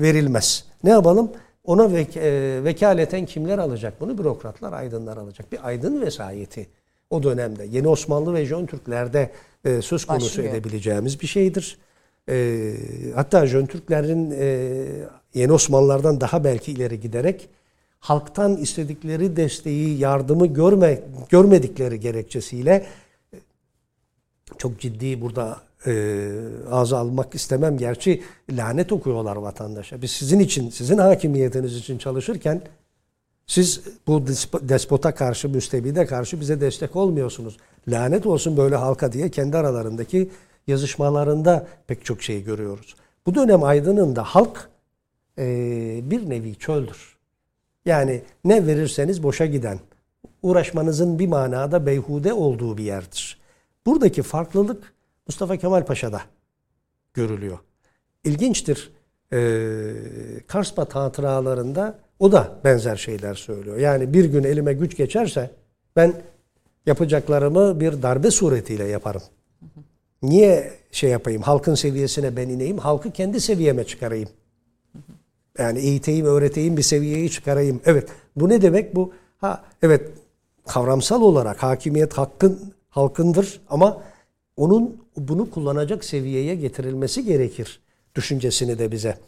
verilmez. Ne yapalım? Ona vek, e, vekaleten kimler alacak bunu? Bürokratlar, aydınlar alacak. Bir aydın vesayeti o dönemde yeni Osmanlı ve Jön Türklerde e, söz konusu Başlıyor. edebileceğimiz bir şeydir. E, hatta Jön Türklerin e, yeni Osmanlılardan daha belki ileri giderek halktan istedikleri desteği, yardımı görme, görmedikleri gerekçesiyle e, çok ciddi burada e, ağza almak istemem. Gerçi lanet okuyorlar vatandaşa. Biz sizin için, sizin hakimiyetiniz için çalışırken siz bu despota karşı, müstebide karşı bize destek olmuyorsunuz. Lanet olsun böyle halka diye kendi aralarındaki yazışmalarında pek çok şey görüyoruz. Bu dönem aydınında halk e, bir nevi çöldür. Yani ne verirseniz boşa giden, uğraşmanızın bir manada beyhude olduğu bir yerdir. Buradaki farklılık Mustafa Kemal Paşa'da görülüyor. İlginçtir. Ee, Karspat hatıralarında o da benzer şeyler söylüyor. Yani bir gün elime güç geçerse ben yapacaklarımı bir darbe suretiyle yaparım. Niye şey yapayım? Halkın seviyesine ben ineyim. Halkı kendi seviyeme çıkarayım. Yani eğiteyim, öğreteyim, bir seviyeyi çıkarayım. Evet. Bu ne demek? Bu ha evet kavramsal olarak hakimiyet hakkın halkındır ama onun bunu kullanacak seviyeye getirilmesi gerekir düşüncesini de bize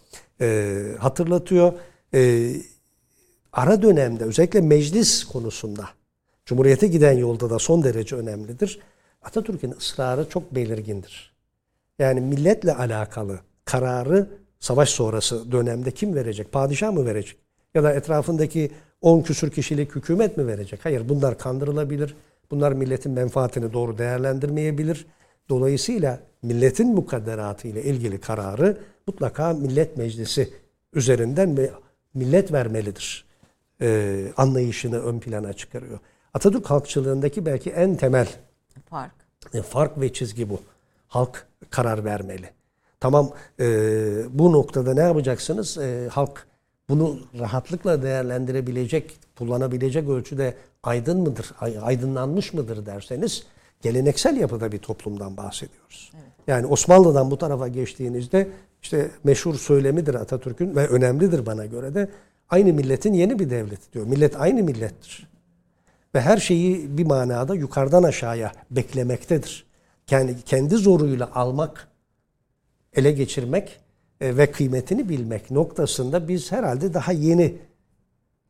e, hatırlatıyor. E, ara dönemde özellikle meclis konusunda Cumhuriyete giden yolda da son derece önemlidir. Atatürk'ün ısrarı çok belirgindir. Yani milletle alakalı kararı savaş sonrası dönemde kim verecek? Padişah mı verecek? Ya da etrafındaki 10 küsür kişilik hükümet mi verecek? Hayır bunlar kandırılabilir. Bunlar milletin menfaatini doğru değerlendirmeyebilir. Dolayısıyla milletin mukadderatı ile ilgili kararı mutlaka millet meclisi üzerinden ve millet vermelidir. Ee, anlayışını ön plana çıkarıyor. Atatürk halkçılığındaki belki en temel fark, e, fark ve çizgi bu. Halk karar vermeli. Tamam e, bu noktada ne yapacaksınız? E, halk bunu rahatlıkla değerlendirebilecek, kullanabilecek ölçüde aydın mıdır, aydınlanmış mıdır derseniz geleneksel yapıda bir toplumdan bahsediyoruz. Evet. Yani Osmanlı'dan bu tarafa geçtiğinizde işte meşhur söylemidir Atatürk'ün ve önemlidir bana göre de aynı milletin yeni bir devleti diyor. Millet aynı millettir. Ve her şeyi bir manada yukarıdan aşağıya beklemektedir. Yani kendi zoruyla almak, ele geçirmek e, ve kıymetini bilmek noktasında biz herhalde daha yeni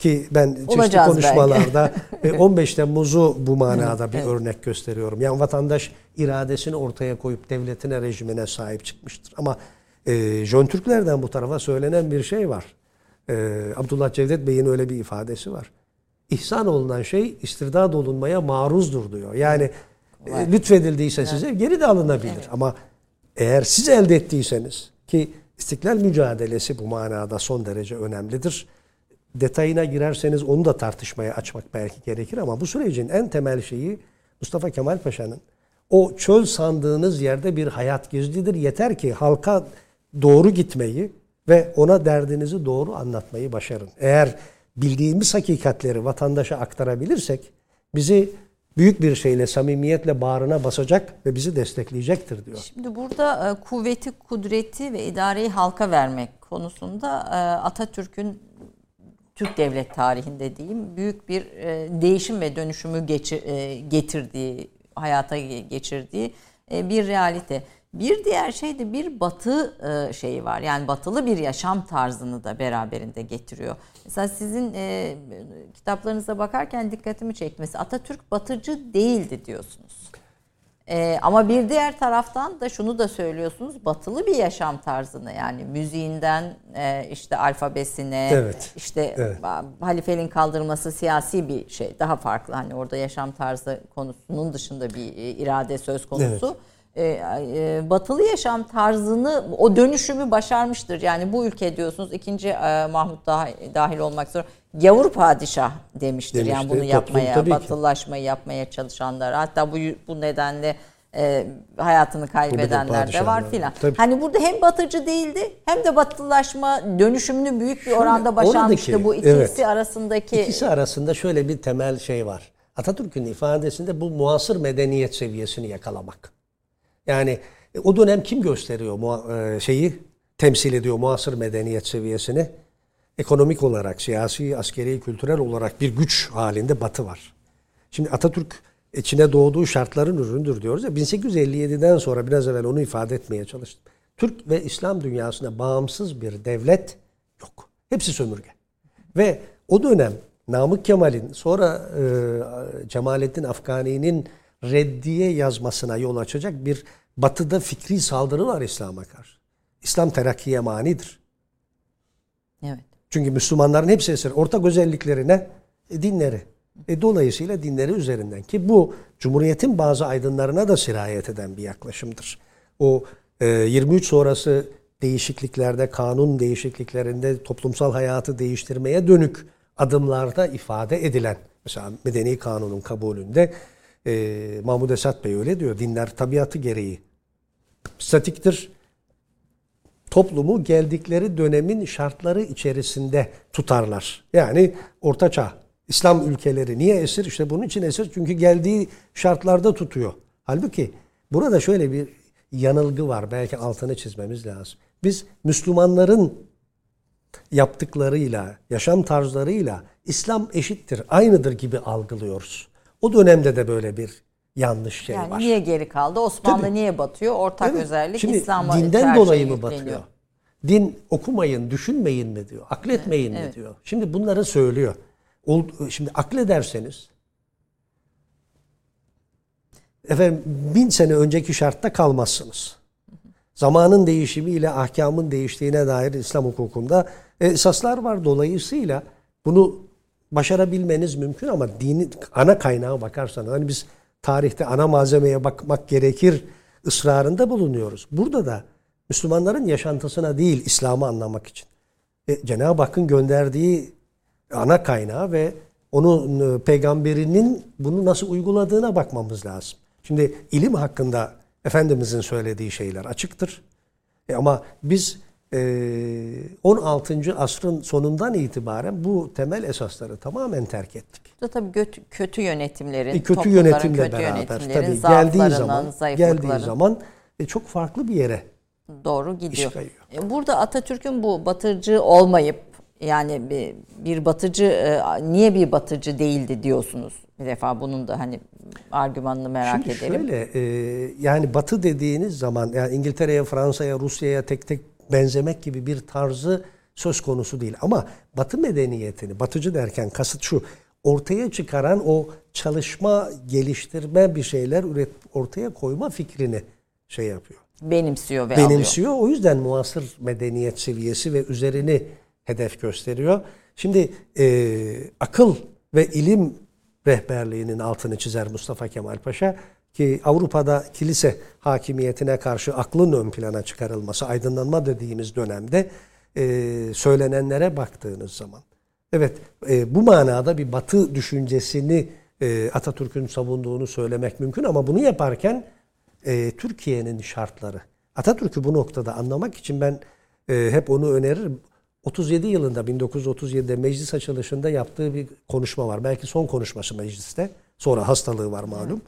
Ki ben çeşitli Olacağız konuşmalarda 15 Temmuz'u bu manada bir evet. örnek gösteriyorum. Yani vatandaş iradesini ortaya koyup devletine, rejimine sahip çıkmıştır. Ama e, Jön Türklerden bu tarafa söylenen bir şey var. E, Abdullah Cevdet Bey'in öyle bir ifadesi var. İhsan olunan şey istirdad olunmaya maruzdur diyor. Yani e, lütfedildiyse size geri de alınabilir. Evet. Ama eğer siz elde ettiyseniz ki istiklal mücadelesi bu manada son derece önemlidir. Detayına girerseniz onu da tartışmaya açmak belki gerekir ama bu sürecin en temel şeyi Mustafa Kemal Paşa'nın o çöl sandığınız yerde bir hayat gizlidir. Yeter ki halka doğru gitmeyi ve ona derdinizi doğru anlatmayı başarın. Eğer bildiğimiz hakikatleri vatandaşa aktarabilirsek bizi büyük bir şeyle, samimiyetle bağrına basacak ve bizi destekleyecektir diyor. Şimdi burada e, kuvveti, kudreti ve idareyi halka vermek konusunda e, Atatürk'ün Türk devlet tarihinde diyeyim büyük bir e, değişim ve dönüşümü getirdiği, hayata geçirdiği bir realite. Bir diğer şey de bir batı e, şeyi var. Yani batılı bir yaşam tarzını da beraberinde getiriyor. Mesela sizin e, kitaplarınıza bakarken dikkatimi çekmesi Atatürk batıcı değildi diyorsunuz. E, ama bir diğer taraftan da şunu da söylüyorsunuz. Batılı bir yaşam tarzını yani müziğinden e, işte alfabesine evet. işte evet. halifeliğin kaldırması siyasi bir şey. Daha farklı hani orada yaşam tarzı konusunun dışında bir irade söz konusu. Evet e, e, batılı yaşam tarzını o dönüşümü başarmıştır. Yani bu ülke diyorsunuz ikinci e, Mahmut daha, dahil olmak üzere gavur padişah demiştir. Demişti, yani bunu yapmaya, toplum, batılılaşmayı yapmaya çalışanlar. Hatta bu bu nedenle e, hayatını kaybedenler de var filan. Hani burada hem batıcı değildi hem de batılılaşma dönüşümünü büyük bir oranda başarmıştı oradaki, bu ikisi evet, arasındaki. İkisi arasında şöyle bir temel şey var. Atatürk'ün ifadesinde bu muasır medeniyet seviyesini yakalamak. Yani e, o dönem kim gösteriyor e, şeyi temsil ediyor muasır medeniyet seviyesini? Ekonomik olarak, siyasi, askeri, kültürel olarak bir güç halinde Batı var. Şimdi Atatürk içine doğduğu şartların ürünüdür diyoruz ya. 1857'den sonra biraz evvel onu ifade etmeye çalıştım. Türk ve İslam dünyasında bağımsız bir devlet yok. Hepsi sömürge. Ve o dönem Namık Kemal'in sonra e, Cemalettin Afgani'nin reddiye yazmasına yol açacak bir batıda fikri saldırı var İslam'a karşı. İslam terakkiye manidir. Evet. Çünkü Müslümanların hepsi esir. Ortak özellikleri ne? E, dinleri. E, dolayısıyla dinleri üzerinden ki bu Cumhuriyet'in bazı aydınlarına da sirayet eden bir yaklaşımdır. O e, 23 sonrası değişikliklerde, kanun değişikliklerinde toplumsal hayatı değiştirmeye dönük adımlarda ifade edilen, mesela Medeni Kanun'un kabulünde e, Mahmud Esat Bey öyle diyor. Dinler tabiatı gereği statiktir. Toplumu geldikleri dönemin şartları içerisinde tutarlar. Yani ortaçağ, İslam ülkeleri niye esir? İşte bunun için esir çünkü geldiği şartlarda tutuyor. Halbuki burada şöyle bir yanılgı var. Belki altını çizmemiz lazım. Biz Müslümanların yaptıklarıyla, yaşam tarzlarıyla İslam eşittir, aynıdır gibi algılıyoruz. O dönemde de böyle bir yanlış şey yani var. Niye geri kaldı? Osmanlı Tabii. niye batıyor? Ortak evet. özellik Şimdi İslam'a dinden dolayı mı batıyor? Din okumayın, düşünmeyin mi diyor? Akletmeyin evet. mi diyor? Şimdi bunları söylüyor. Şimdi aklederseniz efendim bin sene önceki şartta kalmazsınız. Zamanın değişimiyle ahkamın değiştiğine dair İslam hukukunda esaslar var. Dolayısıyla bunu başarabilmeniz mümkün ama dini ana kaynağa bakarsanız hani biz tarihte ana malzemeye bakmak gerekir ısrarında bulunuyoruz. Burada da Müslümanların yaşantısına değil İslam'ı anlamak için. E, Cenab-ı Hakk'ın gönderdiği ana kaynağı ve onun e, peygamberinin bunu nasıl uyguladığına bakmamız lazım. Şimdi ilim hakkında Efendimizin söylediği şeyler açıktır. E ama biz 16. Ee, asrın sonundan itibaren bu temel esasları tamamen terk ettik. Bu tabii kötü, kötü yönetimlerin, e, kötü yönetimle kötü beraber tabii geldiği zaman geldiği zaman e, çok farklı bir yere doğru gidiyor. E, burada Atatürk'ün bu batırcı olmayıp yani bir, bir batıcı e, niye bir batıcı değildi diyorsunuz. Bir defa bunun da hani argümanını merak Şimdi ederim. Şöyle e, yani batı dediğiniz zaman yani İngiltere'ye, Fransa'ya, Rusya'ya tek tek benzemek gibi bir tarzı söz konusu değil. Ama Batı medeniyetini, Batıcı derken kasıt şu, ortaya çıkaran o çalışma, geliştirme bir şeyler üret, ortaya koyma fikrini şey yapıyor. Benimsiyor ve Benimsiyor. alıyor. O yüzden muasır medeniyet seviyesi ve üzerini hedef gösteriyor. Şimdi e, akıl ve ilim rehberliğinin altını çizer Mustafa Kemal Paşa ki Avrupa'da kilise hakimiyetine karşı aklın ön plana çıkarılması, aydınlanma dediğimiz dönemde e, söylenenlere baktığınız zaman. Evet, e, bu manada bir batı düşüncesini e, Atatürk'ün savunduğunu söylemek mümkün ama bunu yaparken e, Türkiye'nin şartları. Atatürk'ü bu noktada anlamak için ben e, hep onu öneririm. 37 yılında 1937'de meclis açılışında yaptığı bir konuşma var. Belki son konuşması mecliste. Sonra hastalığı var malum.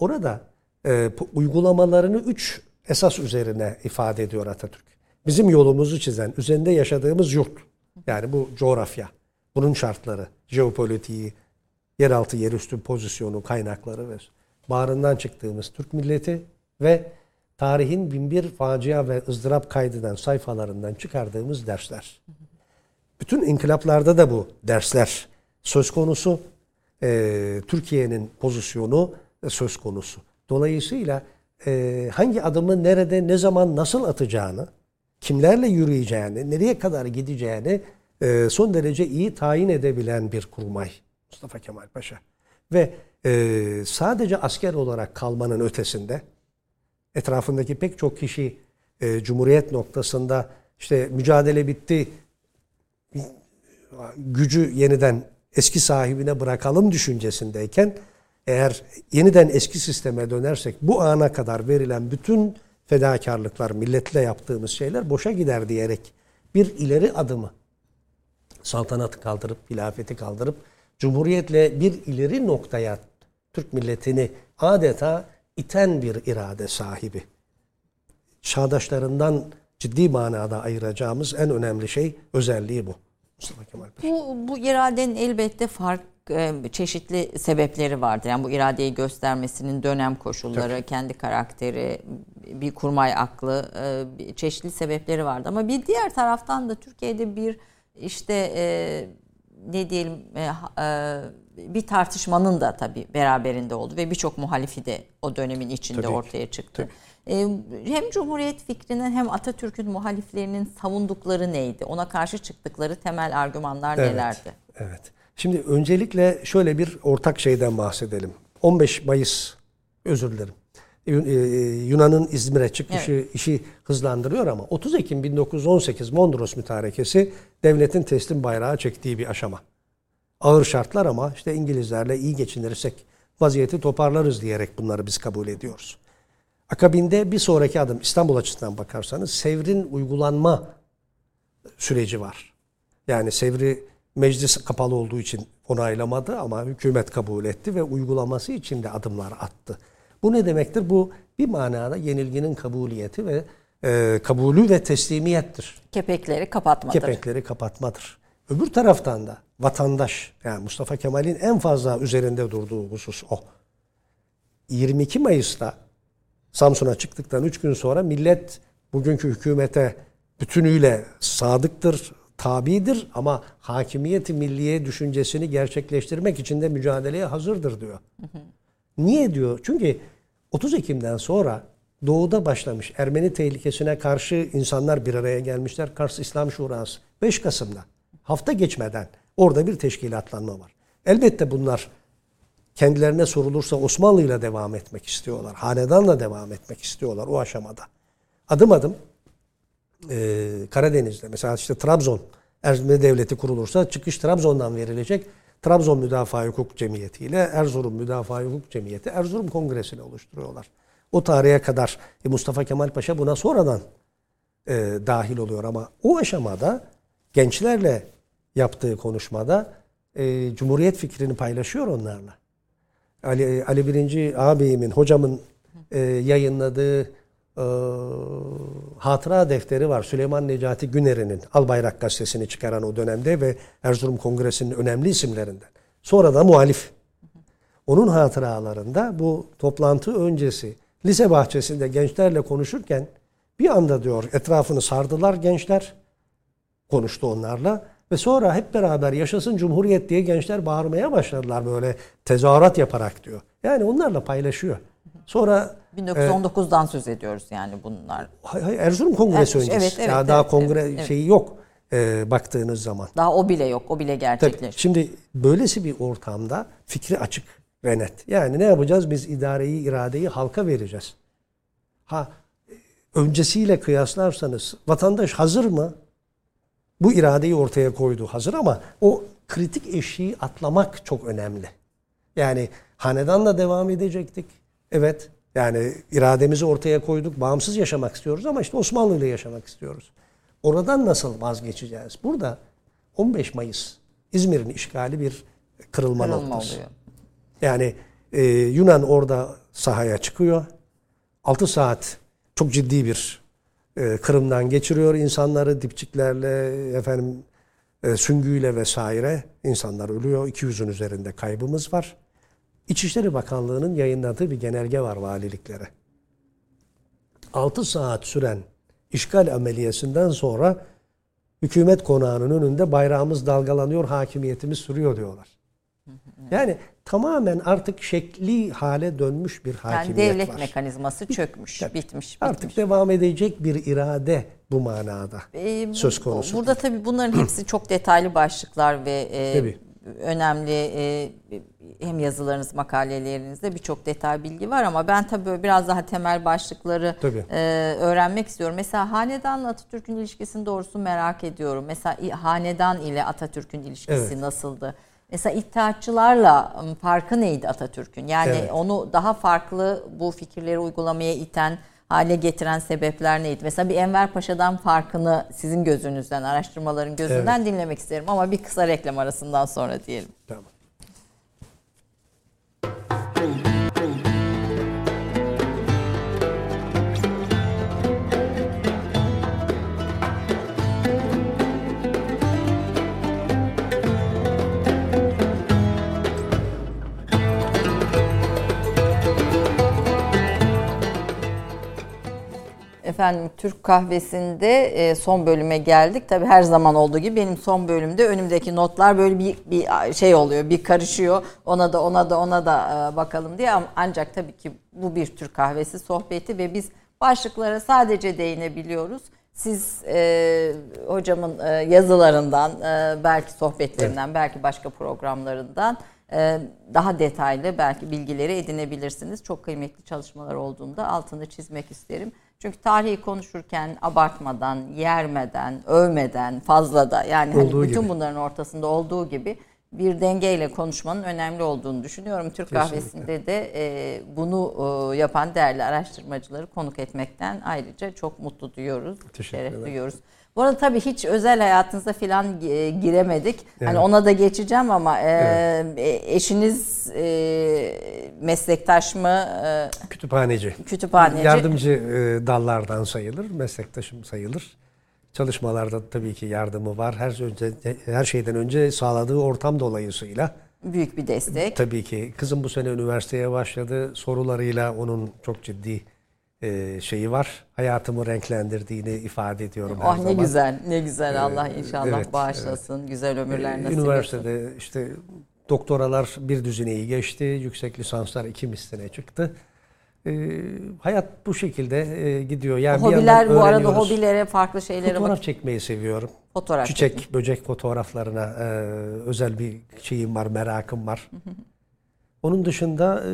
Orada e, uygulamalarını üç esas üzerine ifade ediyor Atatürk. Bizim yolumuzu çizen, üzerinde yaşadığımız yurt. Yani bu coğrafya, bunun şartları, jeopolitiği, yeraltı, yerüstü pozisyonu, kaynakları ve bağrından çıktığımız Türk milleti ve tarihin binbir facia ve ızdırap kaydeden sayfalarından çıkardığımız dersler. Bütün inkılaplarda da bu dersler söz konusu. Ee, Türkiye'nin pozisyonu söz konusu. Dolayısıyla e, hangi adımı nerede, ne zaman, nasıl atacağını, kimlerle yürüyeceğini, nereye kadar gideceğini e, son derece iyi tayin edebilen bir kurmay Mustafa Kemal Paşa. Ve e, sadece asker olarak kalmanın ötesinde etrafındaki pek çok kişi e, Cumhuriyet noktasında işte mücadele bitti, gücü yeniden eski sahibine bırakalım düşüncesindeyken eğer yeniden eski sisteme dönersek bu ana kadar verilen bütün fedakarlıklar, milletle yaptığımız şeyler boşa gider diyerek bir ileri adımı saltanatı kaldırıp, hilafeti kaldırıp Cumhuriyetle bir ileri noktaya Türk milletini adeta iten bir irade sahibi. Çağdaşlarından ciddi manada ayıracağımız en önemli şey, özelliği bu. Mustafa Kemal Paşa. Bu, bu iradenin elbette fark e, çeşitli sebepleri vardır. Yani bu iradeyi göstermesinin dönem koşulları, Tabii. kendi karakteri, bir kurmay aklı, e, çeşitli sebepleri vardı. Ama bir diğer taraftan da Türkiye'de bir işte e, ne diyelim bir tartışmanın da tabii beraberinde oldu ve birçok muhalifi de o dönemin içinde tabii. ortaya çıktı. Tabii. Hem Cumhuriyet fikrinin hem Atatürk'ün muhaliflerinin savundukları neydi? Ona karşı çıktıkları temel argümanlar evet, nelerdi? Evet. Şimdi öncelikle şöyle bir ortak şeyden bahsedelim. 15 Mayıs, özür dilerim. E, Yunan'ın İzmir'e çıkışı evet. işi hızlandırıyor ama 30 Ekim 1918 Mondros mütarekesi devletin teslim bayrağı çektiği bir aşama. Ağır şartlar ama işte İngilizlerle iyi geçinirsek vaziyeti toparlarız diyerek bunları biz kabul ediyoruz. Akabinde bir sonraki adım İstanbul açısından bakarsanız Sevr'in uygulanma süreci var. Yani Sevr'i meclis kapalı olduğu için onaylamadı ama hükümet kabul etti ve uygulaması için de adımlar attı. Bu ne demektir? Bu bir manada yenilginin kabuliyeti ve e, kabulü ve teslimiyettir. Kepekleri kapatmadır. Kepekleri kapatmadır. Öbür taraftan da vatandaş yani Mustafa Kemal'in en fazla üzerinde durduğu husus o. 22 Mayıs'ta Samsun'a çıktıktan 3 gün sonra millet bugünkü hükümete bütünüyle sadıktır, tabidir ama hakimiyeti milliye düşüncesini gerçekleştirmek için de mücadeleye hazırdır diyor. Niye diyor? Çünkü 30 Ekim'den sonra doğuda başlamış Ermeni tehlikesine karşı insanlar bir araya gelmişler. Kars İslam Şurası 5 Kasım'da hafta geçmeden orada bir teşkilatlanma var. Elbette bunlar kendilerine sorulursa Osmanlı ile devam etmek istiyorlar. Hanedanla devam etmek istiyorlar o aşamada. Adım adım e, Karadeniz'de mesela işte Trabzon Ermeni Devleti kurulursa çıkış Trabzon'dan verilecek. Trabzon Müdafaa Hukuk Cemiyeti ile Erzurum Müdafaa Hukuk Cemiyeti Erzurum Kongresi'ni oluşturuyorlar. O tarihe kadar e, Mustafa Kemal Paşa buna sonradan e, dahil oluyor ama o aşamada gençlerle yaptığı konuşmada e, Cumhuriyet fikrini paylaşıyor onlarla. Ali, Ali Birinci ağabeyimin, hocamın e, yayınladığı e, hatıra defteri var. Süleyman Necati Güner'in Albayrak gazetesini çıkaran o dönemde ve Erzurum Kongresi'nin önemli isimlerinden. Sonra da muhalif. Onun hatıralarında bu toplantı öncesi lise bahçesinde gençlerle konuşurken bir anda diyor etrafını sardılar gençler. konuştu onlarla. Ve sonra hep beraber yaşasın Cumhuriyet diye gençler bağırmaya başladılar böyle tezahürat yaparak diyor. Yani onlarla paylaşıyor. Sonra 1919'dan e, söz ediyoruz yani bunlar. Hay, hay, Erzurum Kongresi evet, öncesi. Evet, evet, daha evet, kongre evet, şeyi yok e, baktığınız zaman. Daha o bile yok. O bile gerçekleşti. Şimdi böylesi bir ortamda fikri açık ve net. Yani ne yapacağız? Biz idareyi, iradeyi halka vereceğiz. Ha öncesiyle kıyaslarsanız vatandaş hazır mı? Bu iradeyi ortaya koydu. Hazır ama o kritik eşiği atlamak çok önemli. Yani hanedanla devam edecektik. Evet. Yani irademizi ortaya koyduk. Bağımsız yaşamak istiyoruz ama işte Osmanlı ile yaşamak istiyoruz. Oradan nasıl vazgeçeceğiz? Burada 15 Mayıs İzmir'in işgali bir kırılma, kırılma noktası. Oluyor. Yani e, Yunan orada sahaya çıkıyor. 6 saat çok ciddi bir e, kırımdan geçiriyor insanları dipçiklerle efendim e, süngüyle vesaire insanlar ölüyor. 200'ün üzerinde kaybımız var. İçişleri Bakanlığı'nın yayınladığı bir genelge var valiliklere. 6 saat süren işgal ameliyesinden sonra hükümet konağının önünde bayrağımız dalgalanıyor, hakimiyetimiz sürüyor diyorlar. Yani tamamen artık şekli hale dönmüş bir hakimiyet yani devlet var. mekanizması çökmüş, bitmiş, bitmiş. Artık devam edecek bir irade bu manada ee, söz konusu. Burada tabii bunların hepsi çok detaylı başlıklar ve e, önemli e, hem yazılarınız, makalelerinizde birçok detay bilgi var ama ben tabii biraz daha temel başlıkları e, öğrenmek istiyorum. Mesela hanedanla Atatürk'ün ilişkisini doğrusu merak ediyorum. Mesela hanedan ile Atatürk'ün ilişkisi evet. nasıldı? Mesela İttihatçılarla farkı neydi Atatürk'ün? Yani evet. onu daha farklı bu fikirleri uygulamaya iten, hale getiren sebepler neydi? Mesela bir Enver Paşa'dan farkını sizin gözünüzden, araştırmaların gözünden evet. dinlemek isterim ama bir kısa reklam arasından sonra diyelim. Tamam. Efendim Türk kahvesinde e, son bölüme geldik. Tabi her zaman olduğu gibi benim son bölümde önümdeki notlar böyle bir, bir şey oluyor, bir karışıyor. Ona da ona da ona da e, bakalım diye. Ancak tabii ki bu bir Türk kahvesi sohbeti ve biz başlıklara sadece değinebiliyoruz. Siz e, hocamın e, yazılarından, e, belki sohbetlerinden, evet. belki başka programlarından e, daha detaylı belki bilgileri edinebilirsiniz. Çok kıymetli çalışmalar olduğunda altını çizmek isterim. Çünkü tarihi konuşurken abartmadan, yermeden, övmeden, fazla da yani hani bütün gibi. bunların ortasında olduğu gibi bir dengeyle konuşmanın önemli olduğunu düşünüyorum. Türk Kesinlikle. kahvesinde de e, bunu e, yapan değerli araştırmacıları konuk etmekten ayrıca çok mutlu duyuyoruz. Şeref duyuyoruz. Bu arada tabii hiç özel hayatınıza falan e, giremedik. Hani evet. Hani ona da geçeceğim ama e, evet. E, eşiniz e, meslektaş mı? E, kütüphaneci. Kütüphaneci. Yardımcı e, dallardan sayılır, meslektaşım sayılır. Çalışmalarda tabii ki yardımı var. Her önce her şeyden önce sağladığı ortam dolayısıyla büyük bir destek. Tabii ki kızım bu sene üniversiteye başladı. Sorularıyla onun çok ciddi e, şeyi var. Hayatımı renklendirdiğini ifade ediyorum oh, her ne zaman. Ne güzel, ne güzel. Ee, Allah inşallah evet, bağışlasın. Evet. Güzel ömürler nasip etsin. Üniversitede işte doktoralar bir düzineyi geçti. Yüksek lisanslar iki misline çıktı. Ee, hayat bu şekilde e, gidiyor. Yani Hobiler bu arada hobilere farklı şeylere Fotoğraf bak- çekmeyi seviyorum. Fotoğraf Çiçek, çekmek. böcek fotoğraflarına e, özel bir şeyim var, merakım var. Onun dışında e,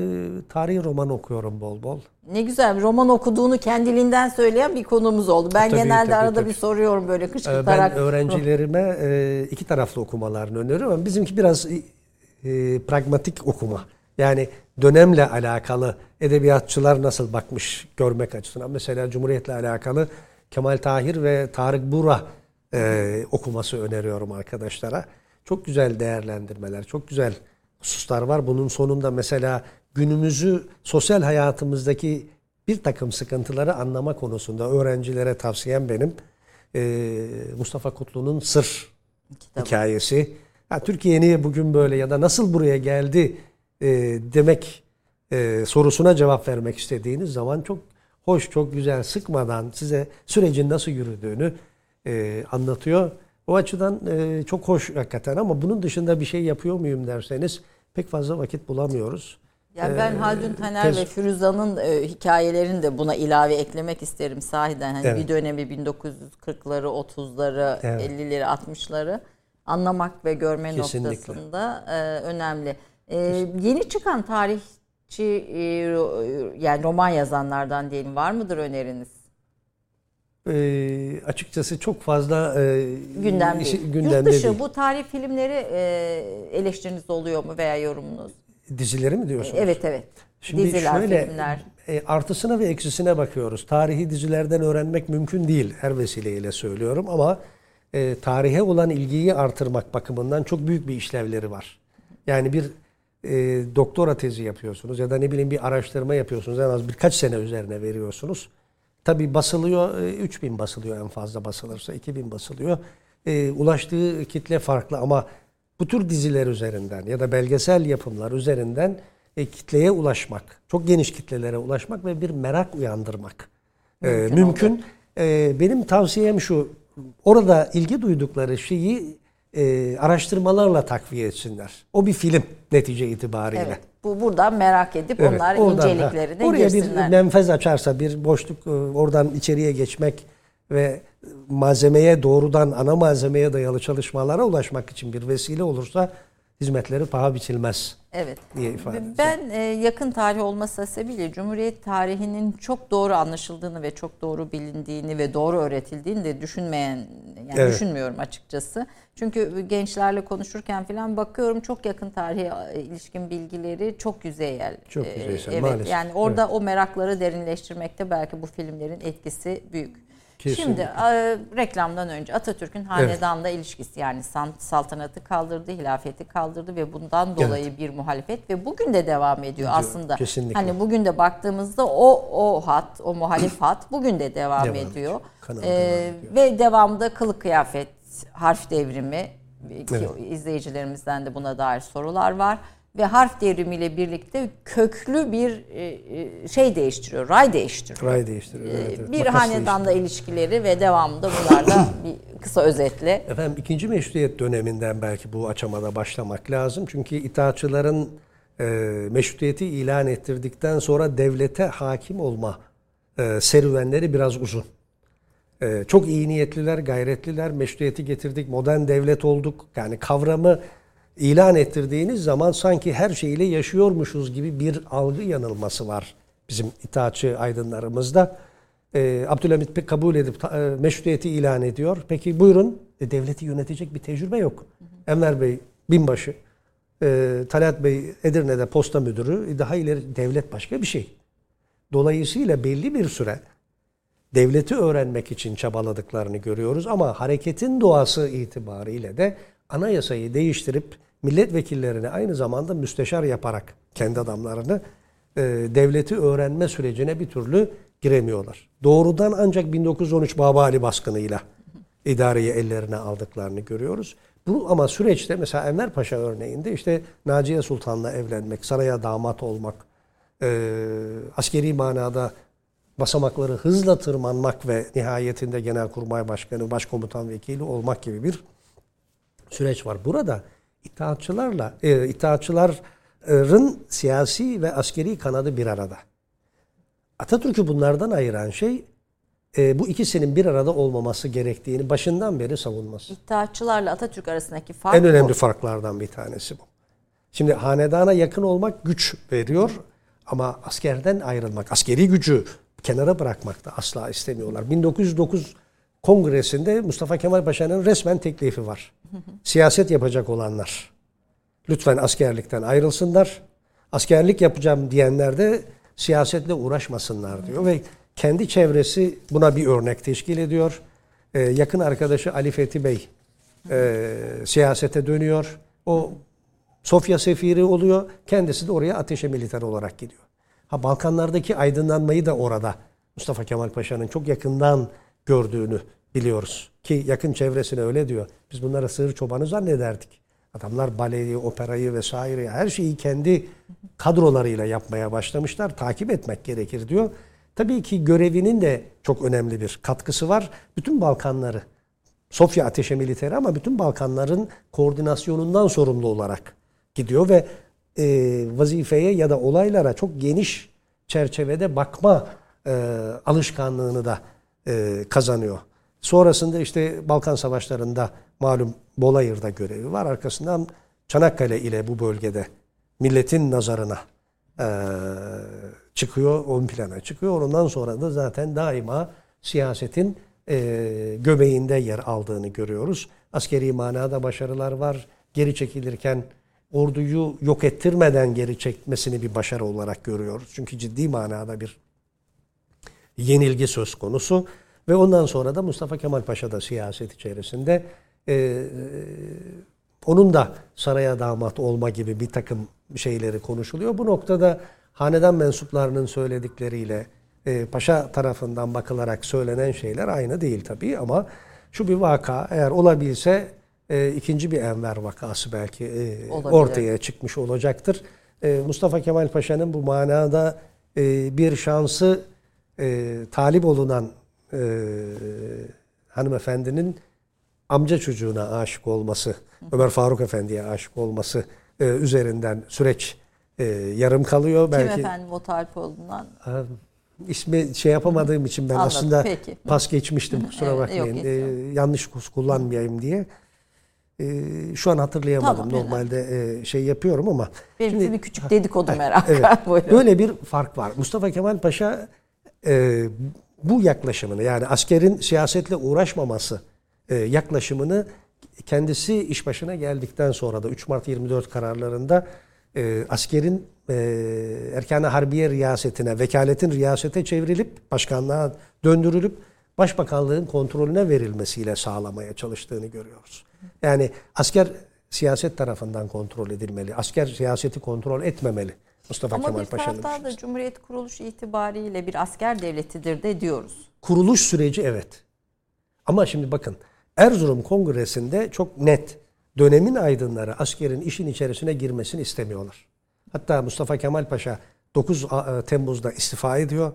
tarihi roman okuyorum bol bol. Ne güzel roman okuduğunu kendiliğinden söyleyen bir konumuz oldu. Ben tabii, genelde tabii, arada tabii. bir soruyorum böyle kışkırtarak. Ben öğrencilerime e, iki taraflı okumalarını öneriyorum ama bizimki biraz e, pragmatik okuma. Yani dönemle alakalı edebiyatçılar nasıl bakmış görmek açısından. Mesela Cumhuriyet'le alakalı Kemal Tahir ve Tarık Bura e, okuması öneriyorum arkadaşlara. Çok güzel değerlendirmeler, çok güzel hususlar var. Bunun sonunda mesela günümüzü sosyal hayatımızdaki bir takım sıkıntıları anlama konusunda öğrencilere tavsiyem benim. Ee, Mustafa Kutlu'nun Sır Kitabı. hikayesi. Ya, Türkiye niye bugün böyle ya da nasıl buraya geldi e, demek e, sorusuna cevap vermek istediğiniz zaman çok hoş, çok güzel, sıkmadan size sürecin nasıl yürüdüğünü e, anlatıyor. O açıdan e, çok hoş hakikaten ama bunun dışında bir şey yapıyor muyum derseniz pek fazla vakit bulamıyoruz. Yani ben Ee, Haldun Taner tez- ve Firuza'nın e, hikayelerini de buna ilave eklemek isterim sahiden. Hani Evet. bir dönemi 1940'ları, 30'ları, Evet. 50'leri, 60'ları anlamak ve görme Kesinlikle. noktasında e, önemli. E, yeni çıkan tarihçi e, yani roman yazanlardan diyelim var mıdır öneriniz? E, açıkçası çok fazla e, Gündem işi- gündemde Yurt dışı değil. bu tarih filmleri e, eleştiriniz oluyor mu veya yorumunuz? Dizileri mi diyorsunuz? Evet evet. Şimdi Diziler, şöyle filmler. e, artısına ve eksisine bakıyoruz. Tarihi dizilerden öğrenmek mümkün değil. Her vesileyle söylüyorum ama e, tarihe olan ilgiyi artırmak bakımından çok büyük bir işlevleri var. Yani bir e, doktora tezi yapıyorsunuz ya da ne bileyim bir araştırma yapıyorsunuz. En az birkaç sene üzerine veriyorsunuz. Tabii basılıyor, e, 3000 basılıyor en fazla basılırsa, 2000 basılıyor. E, ulaştığı kitle farklı ama bu tür diziler üzerinden ya da belgesel yapımlar üzerinden e, kitleye ulaşmak, çok geniş kitlelere ulaşmak ve bir merak uyandırmak e, mümkün. E, benim tavsiyem şu, orada ilgi duydukları şeyi e, araştırmalarla takviye etsinler. O bir film netice itibariyle. Evet. Bu buradan merak edip Evet, onlar oradan, inceliklerine ha, Oraya girsinler. bir menfez açarsa, bir boşluk e, oradan içeriye geçmek ve malzemeye doğrudan ana malzemeye dayalı çalışmalara ulaşmak için bir vesile olursa hizmetleri paha biçilmez Evet. diye ifade edeceğim. Ben e, yakın tarih olması sebebiyle Cumhuriyet tarihinin çok doğru anlaşıldığını ve çok doğru bilindiğini ve doğru öğretildiğini de düşünmeyen yani Evet. düşünmüyorum açıkçası. Çünkü gençlerle konuşurken falan bakıyorum çok yakın tarihe e, ilişkin bilgileri çok yüzeyel. Çok E, yüzeysel, evet, maalesef. Yani orada o merakları derinleştirmekte belki bu filmlerin etkisi büyük. Kesinlikle. Şimdi e, reklamdan önce Atatürk'ün hanedanla ilişkisi yani saltanatı kaldırdı, hilafeti kaldırdı ve bundan dolayı bir muhalefet ve bugün de devam ediyor aslında. kesinlikle. Hani bugün de baktığımızda o o hat, o muhalif hat bugün de devam, Devam ediyor. Kanal E, devam ediyor. ve devamda kılık kıyafet, harf devrimi ki Evet. izleyicilerimizden de buna dair sorular var ve harf devrimiyle birlikte köklü bir e, e, şey değiştiriyor, ray değiştiriyor. Ray değiştiriyor. evet, evet. Bir Makas hanedanla ilişkileri ve devamında bunlarla bir kısa özetle. Efendim ikinci meşrutiyet döneminden belki bu aşamada başlamak lazım. Çünkü itaatçıların e, meşrutiyeti ilan ettirdikten sonra devlete hakim olma e, serüvenleri biraz uzun. E, çok iyi niyetliler, gayretliler, meşruiyeti getirdik, modern devlet olduk. Yani kavramı ilan ettirdiğiniz zaman sanki her şeyle yaşıyormuşuz gibi bir algı yanılması var bizim itaatçı aydınlarımızda. E, Abdülhamit pek kabul edip e, meşruiyeti ilan ediyor. Peki buyurun e, devleti yönetecek bir tecrübe yok. Enver Bey binbaşı, e, Talat Bey Edirne'de posta müdürü, e, daha ileri devlet başka bir şey. Dolayısıyla belli bir süre devleti öğrenmek için çabaladıklarını görüyoruz ama hareketin doğası itibariyle de anayasayı değiştirip milletvekillerini aynı zamanda müsteşar yaparak kendi adamlarını e, devleti öğrenme sürecine bir türlü giremiyorlar. Doğrudan ancak 1913 Babali baskınıyla idareyi ellerine aldıklarını görüyoruz. Bu ama süreçte mesela Enver Paşa örneğinde işte Naciye Sultan'la evlenmek, saraya damat olmak, e, askeri manada basamakları hızla tırmanmak ve nihayetinde Genelkurmay Başkanı, Başkomutan Vekili olmak gibi bir süreç var. Burada itaatçılarla, e, itaatçıların siyasi ve askeri kanadı bir arada. Atatürk'ü bunlardan ayıran şey e, bu ikisinin bir arada olmaması gerektiğini başından beri savunması. İttihatçılarla Atatürk arasındaki fark En önemli bu. farklardan bir tanesi bu. Şimdi hanedana yakın olmak güç veriyor ama askerden ayrılmak, askeri gücü kenara bırakmak da asla istemiyorlar. 1909 Kongresi'nde Mustafa Kemal Paşa'nın resmen teklifi var. Siyaset yapacak olanlar lütfen askerlikten ayrılsınlar. Askerlik yapacağım diyenler de siyasetle uğraşmasınlar diyor ve kendi çevresi buna bir örnek teşkil ediyor. Ee, yakın arkadaşı Ali Fethi Bey e, siyasete dönüyor. O Sofya sefiri oluyor. Kendisi de oraya ateşe militer olarak gidiyor. Ha Balkanlardaki aydınlanmayı da orada Mustafa Kemal Paşa'nın çok yakından gördüğünü biliyoruz. Ki yakın çevresine öyle diyor. Biz bunlara sığır çobanı zannederdik. Adamlar baleyi, operayı vesaire her şeyi kendi kadrolarıyla yapmaya başlamışlar. Takip etmek gerekir diyor. Tabii ki görevinin de çok önemli bir katkısı var. Bütün Balkanları Sofya Ateşe Militeri ama bütün Balkanların koordinasyonundan sorumlu olarak gidiyor ve e, vazifeye ya da olaylara çok geniş çerçevede bakma e, alışkanlığını da e, kazanıyor. Sonrasında işte Balkan Savaşları'nda malum Bolayır'da görevi var. Arkasından Çanakkale ile bu bölgede milletin nazarına e, çıkıyor, ön plana çıkıyor. Ondan sonra da zaten daima siyasetin e, göbeğinde yer aldığını görüyoruz. Askeri manada başarılar var. Geri çekilirken orduyu yok ettirmeden geri çekmesini bir başarı olarak görüyoruz. Çünkü ciddi manada bir yenilgi söz konusu. Ve ondan sonra da Mustafa Kemal Paşa da siyaset içerisinde e, onun da saraya damat olma gibi bir takım şeyleri konuşuluyor. Bu noktada hanedan mensuplarının söyledikleriyle e, paşa tarafından bakılarak söylenen şeyler aynı değil tabii ama şu bir vaka eğer olabilse e, ikinci bir Enver vakası belki e, ortaya çıkmış olacaktır. E, Mustafa Kemal Paşa'nın bu manada e, bir şansı e, talip olunan e, hanımefendinin amca çocuğuna aşık olması, Ömer Faruk Efendi'ye aşık olması e, üzerinden süreç e, yarım kalıyor. Kim Belki, efendim o talip olduğundan? E, ismi şey yapamadığım için ben Anladım, aslında peki. pas geçmiştim kusura bakmayın. Yok, e, yanlış kullanmayayım diye. E, şu an hatırlayamadım. Tamam, Normalde e, şey yapıyorum ama. Benim şimdi, bir küçük dedikodu merakı. Evet, böyle bir fark var. Mustafa Kemal Paşa e, bu yaklaşımını yani askerin siyasetle uğraşmaması e, yaklaşımını kendisi iş başına geldikten sonra da 3 Mart 24 kararlarında e, askerin e, erkan harbiye riyasetine, vekaletin riyasete çevrilip başkanlığa döndürülüp başbakanlığın kontrolüne verilmesiyle sağlamaya çalıştığını görüyoruz. Yani asker siyaset tarafından kontrol edilmeli. Asker siyaseti kontrol etmemeli. Mustafa Ama Kemal Paşa'nın Ama bir taraftan da Cumhuriyet kuruluş itibariyle bir asker devletidir de diyoruz. Kuruluş süreci evet. Ama şimdi bakın Erzurum Kongresi'nde çok net dönemin aydınları askerin işin içerisine girmesini istemiyorlar. Hatta Mustafa Kemal Paşa 9 e, Temmuz'da istifa ediyor.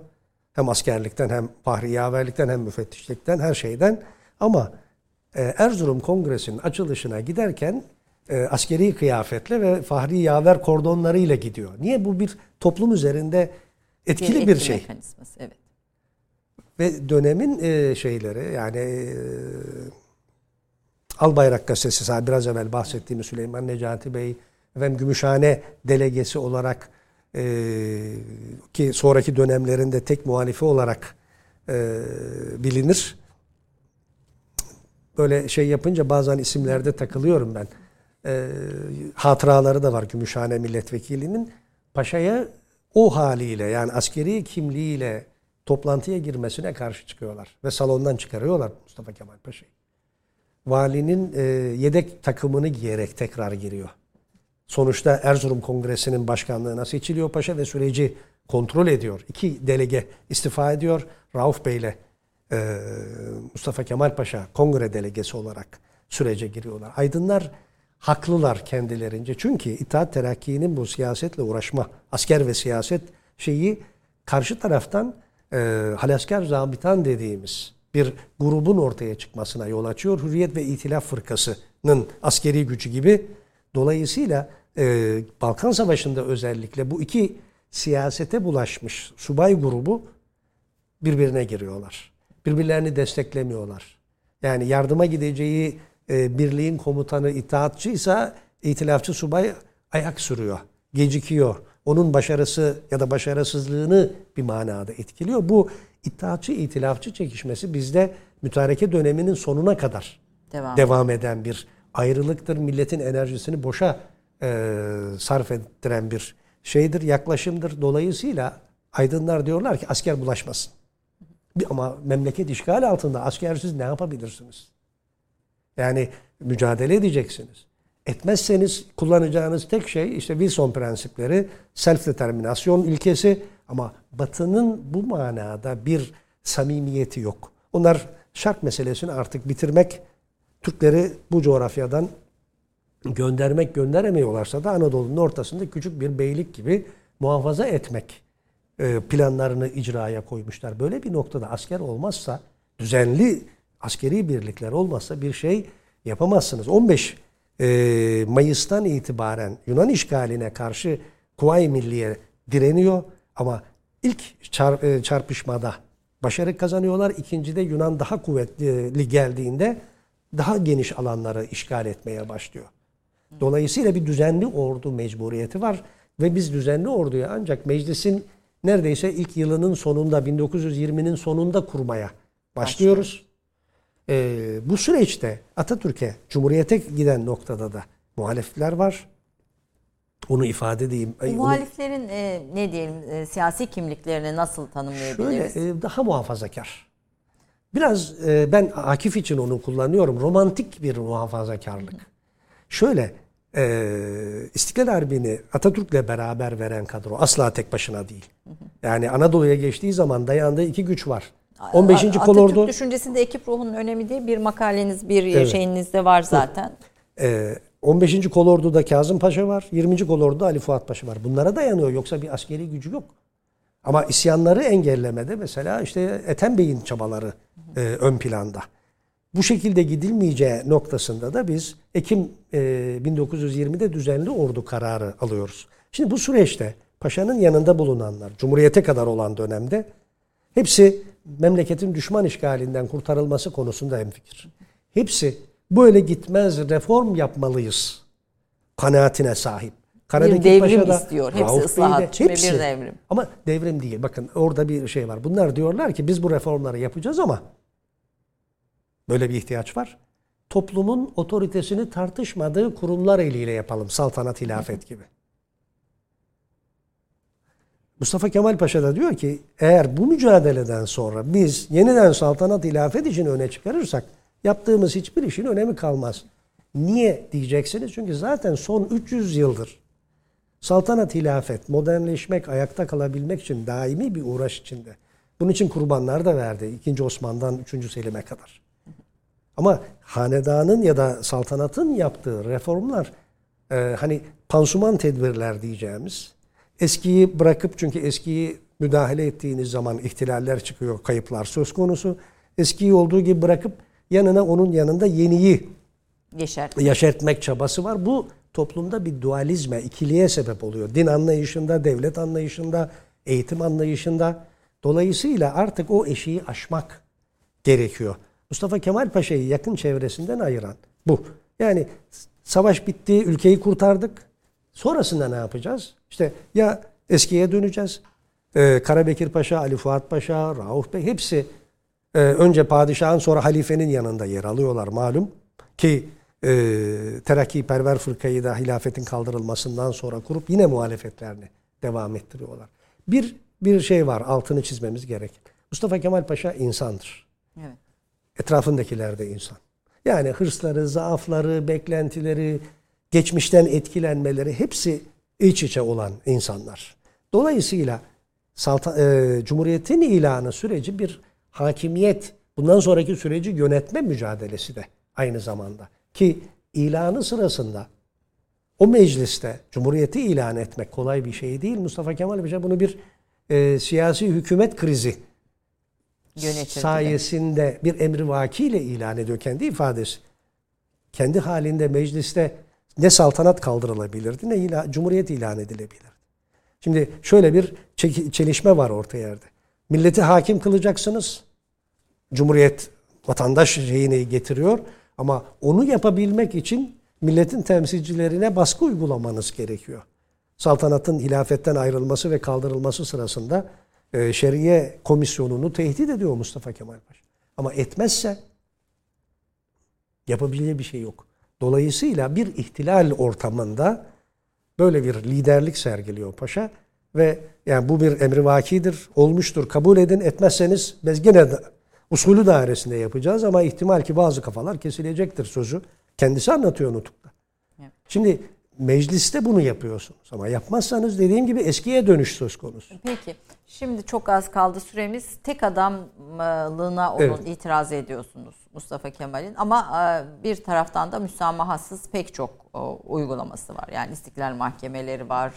Hem askerlikten hem fahri yaverlikten hem müfettişlikten her şeyden. Ama e, Erzurum Kongresi'nin açılışına giderken e, askeri kıyafetle ve fahri yaver kordonlarıyla gidiyor. Niye? Bu bir toplum üzerinde etkili bir, bir şey. Mekanizması, evet. Ve dönemin şeyleri yani Albayrak gazetesi biraz evvel bahsettiğimiz Süleyman Necati Bey efendim Gümüşhane delegesi olarak e, ki sonraki dönemlerinde tek muhalifi olarak e, bilinir. Böyle şey yapınca bazen isimlerde takılıyorum ben. E, hatıraları da var Gümüşhane milletvekilinin. Paşa'ya o haliyle yani askeri kimliğiyle toplantıya girmesine karşı çıkıyorlar. Ve salondan çıkarıyorlar Mustafa Kemal Paşa'yı valinin e, yedek takımını giyerek tekrar giriyor. Sonuçta Erzurum Kongresi'nin başkanlığına seçiliyor paşa ve süreci kontrol ediyor. İki delege istifa ediyor. Rauf Bey ile e, Mustafa Kemal Paşa kongre delegesi olarak sürece giriyorlar. Aydınlar haklılar kendilerince. Çünkü İttihat Terakki'nin bu siyasetle uğraşma, asker ve siyaset şeyi karşı taraftan e, halasker zabitan dediğimiz bir grubun ortaya çıkmasına yol açıyor. Hürriyet ve İtilaf Fırkası'nın askeri gücü gibi. Dolayısıyla e, Balkan Savaşı'nda özellikle bu iki siyasete bulaşmış subay grubu birbirine giriyorlar. Birbirlerini desteklemiyorlar. Yani yardıma gideceği e, birliğin komutanı itaatçıysa itilafçı subay ayak sürüyor, gecikiyor. Onun başarısı ya da başarısızlığını bir manada etkiliyor. Bu İttihatçı itilafçı çekişmesi bizde mütareke döneminin sonuna kadar devam, devam eden bir ayrılıktır. Milletin enerjisini boşa e, sarf ettiren bir şeydir, yaklaşımdır. Dolayısıyla aydınlar diyorlar ki asker bulaşmasın. Ama memleket işgal altında askersiz ne yapabilirsiniz? Yani mücadele edeceksiniz. Etmezseniz kullanacağınız tek şey işte Wilson prensipleri, self determinasyon ilkesi ama Batı'nın bu manada bir samimiyeti yok. Onlar şark meselesini artık bitirmek, Türkleri bu coğrafyadan göndermek gönderemiyorlarsa da Anadolu'nun ortasında küçük bir beylik gibi muhafaza etmek e, planlarını icraya koymuşlar. Böyle bir noktada asker olmazsa düzenli askeri birlikler olmazsa bir şey yapamazsınız. 15 e, Mayıs'tan itibaren Yunan işgaline karşı Kuvayi Milliye direniyor ama ilk çar, e, çarpışmada başarı kazanıyorlar. İkincide Yunan daha kuvvetli geldiğinde daha geniş alanları işgal etmeye başlıyor. Dolayısıyla bir düzenli ordu mecburiyeti var ve biz düzenli orduyu ancak meclisin neredeyse ilk yılının sonunda 1920'nin sonunda kurmaya başlıyoruz. Ee, bu süreçte Atatürk'e, Cumhuriyet'e giden noktada da muhalifler var. Onu ifade edeyim. Bu muhaliflerin e, ne diyelim e, siyasi kimliklerini nasıl tanımlayabiliriz? Şöyle e, daha muhafazakar. Biraz e, ben Akif için onu kullanıyorum. Romantik bir muhafazakarlık. Şöyle e, İstiklal Harbi'ni Atatürk'le beraber veren kadro asla tek başına değil. Yani Anadolu'ya geçtiği zaman dayandığı iki güç var. 15. Atatürk kolordu. Düşüncesinde ekip ruhunun önemi diye bir makaleniz, bir evet. şeyinizde var zaten. Ee, 15. kolorduda Kazım Paşa var. 20. kolorduda Ali Fuat Paşa var. Bunlara dayanıyor. Yoksa bir askeri gücü yok. Ama isyanları engellemede mesela işte Ethem Bey'in çabaları e, ön planda. Bu şekilde gidilmeyeceği noktasında da biz Ekim e, 1920'de düzenli ordu kararı alıyoruz. Şimdi bu süreçte paşanın yanında bulunanlar, Cumhuriyete kadar olan dönemde hepsi memleketin düşman işgalinden kurtarılması konusunda hemfikir. Hepsi böyle gitmez reform yapmalıyız kanaatine sahip. Karabekir bir devrim Paşa'da, istiyor. Hepsi Rauf ıslahatçı hepsi. bir devrim. Ama devrim değil. Bakın orada bir şey var. Bunlar diyorlar ki biz bu reformları yapacağız ama böyle bir ihtiyaç var. Toplumun otoritesini tartışmadığı kurumlar eliyle yapalım. Saltanat, hilafet gibi. Mustafa Kemal Paşa da diyor ki eğer bu mücadeleden sonra biz yeniden saltanat hilafet için öne çıkarırsak yaptığımız hiçbir işin önemi kalmaz. Niye diyeceksiniz? Çünkü zaten son 300 yıldır saltanat hilafet, modernleşmek, ayakta kalabilmek için daimi bir uğraş içinde. Bunun için kurbanlar da verdi. 2. Osman'dan 3. Selim'e kadar. Ama hanedanın ya da saltanatın yaptığı reformlar e, hani pansuman tedbirler diyeceğimiz Eskiyi bırakıp çünkü eskiyi müdahale ettiğiniz zaman ihtilaller çıkıyor, kayıplar söz konusu. Eskiyi olduğu gibi bırakıp yanına onun yanında yeniyi Yeşertmek. yaşartmak çabası var. Bu toplumda bir dualizme, ikiliye sebep oluyor. Din anlayışında, devlet anlayışında, eğitim anlayışında. Dolayısıyla artık o eşiği aşmak gerekiyor. Mustafa Kemal Paşa'yı yakın çevresinden ayıran bu. Yani savaş bitti, ülkeyi kurtardık. Sonrasında ne yapacağız? İşte ya eskiye döneceğiz. Ee, Karabekir Paşa, Ali Fuat Paşa, Rauf Bey hepsi e, önce padişahın sonra halifenin yanında yer alıyorlar malum. Ki e, Terakki Perver Fırkayı da hilafetin kaldırılmasından sonra kurup yine muhalefetlerini devam ettiriyorlar. Bir bir şey var altını çizmemiz gerek. Mustafa Kemal Paşa insandır. Evet. Etrafındakiler de insan. Yani hırsları, zaafları, beklentileri, geçmişten etkilenmeleri hepsi iç içe olan insanlar. Dolayısıyla Salta, e, Cumhuriyet'in ilanı süreci bir hakimiyet, bundan sonraki süreci yönetme mücadelesi de aynı zamanda. Ki ilanı sırasında o mecliste Cumhuriyeti ilan etmek kolay bir şey değil. Mustafa Kemal Paşa bunu bir e, siyasi hükümet krizi Yönetirdi sayesinde bir emri vakiyle ilan ediyor kendi ifadesi. Kendi halinde mecliste ne saltanat kaldırılabilirdi ne ila, cumhuriyet ilan edilebilirdi. Şimdi şöyle bir çelişme var orta yerde. Milleti hakim kılacaksınız. Cumhuriyet vatandaş şeyini getiriyor ama onu yapabilmek için milletin temsilcilerine baskı uygulamanız gerekiyor. Saltanatın hilafetten ayrılması ve kaldırılması sırasında e, şeriye komisyonunu tehdit ediyor Mustafa Kemal Paşa. Ama etmezse yapabileceği bir şey yok. Dolayısıyla bir ihtilal ortamında böyle bir liderlik sergiliyor paşa ve yani bu bir emri vakidir, olmuştur, kabul edin, etmezseniz biz gene de usulü dairesinde yapacağız ama ihtimal ki bazı kafalar kesilecektir sözü. Kendisi anlatıyor nutukta. Şimdi mecliste bunu yapıyorsunuz ama yapmazsanız dediğim gibi eskiye dönüş söz konusu. Peki. Şimdi çok az kaldı süremiz. Tek adamlığına onun evet. itiraz ediyorsunuz Mustafa Kemal'in ama e, bir taraftan da müsamahasız pek çok uygulaması var. Yani istiklal mahkemeleri var.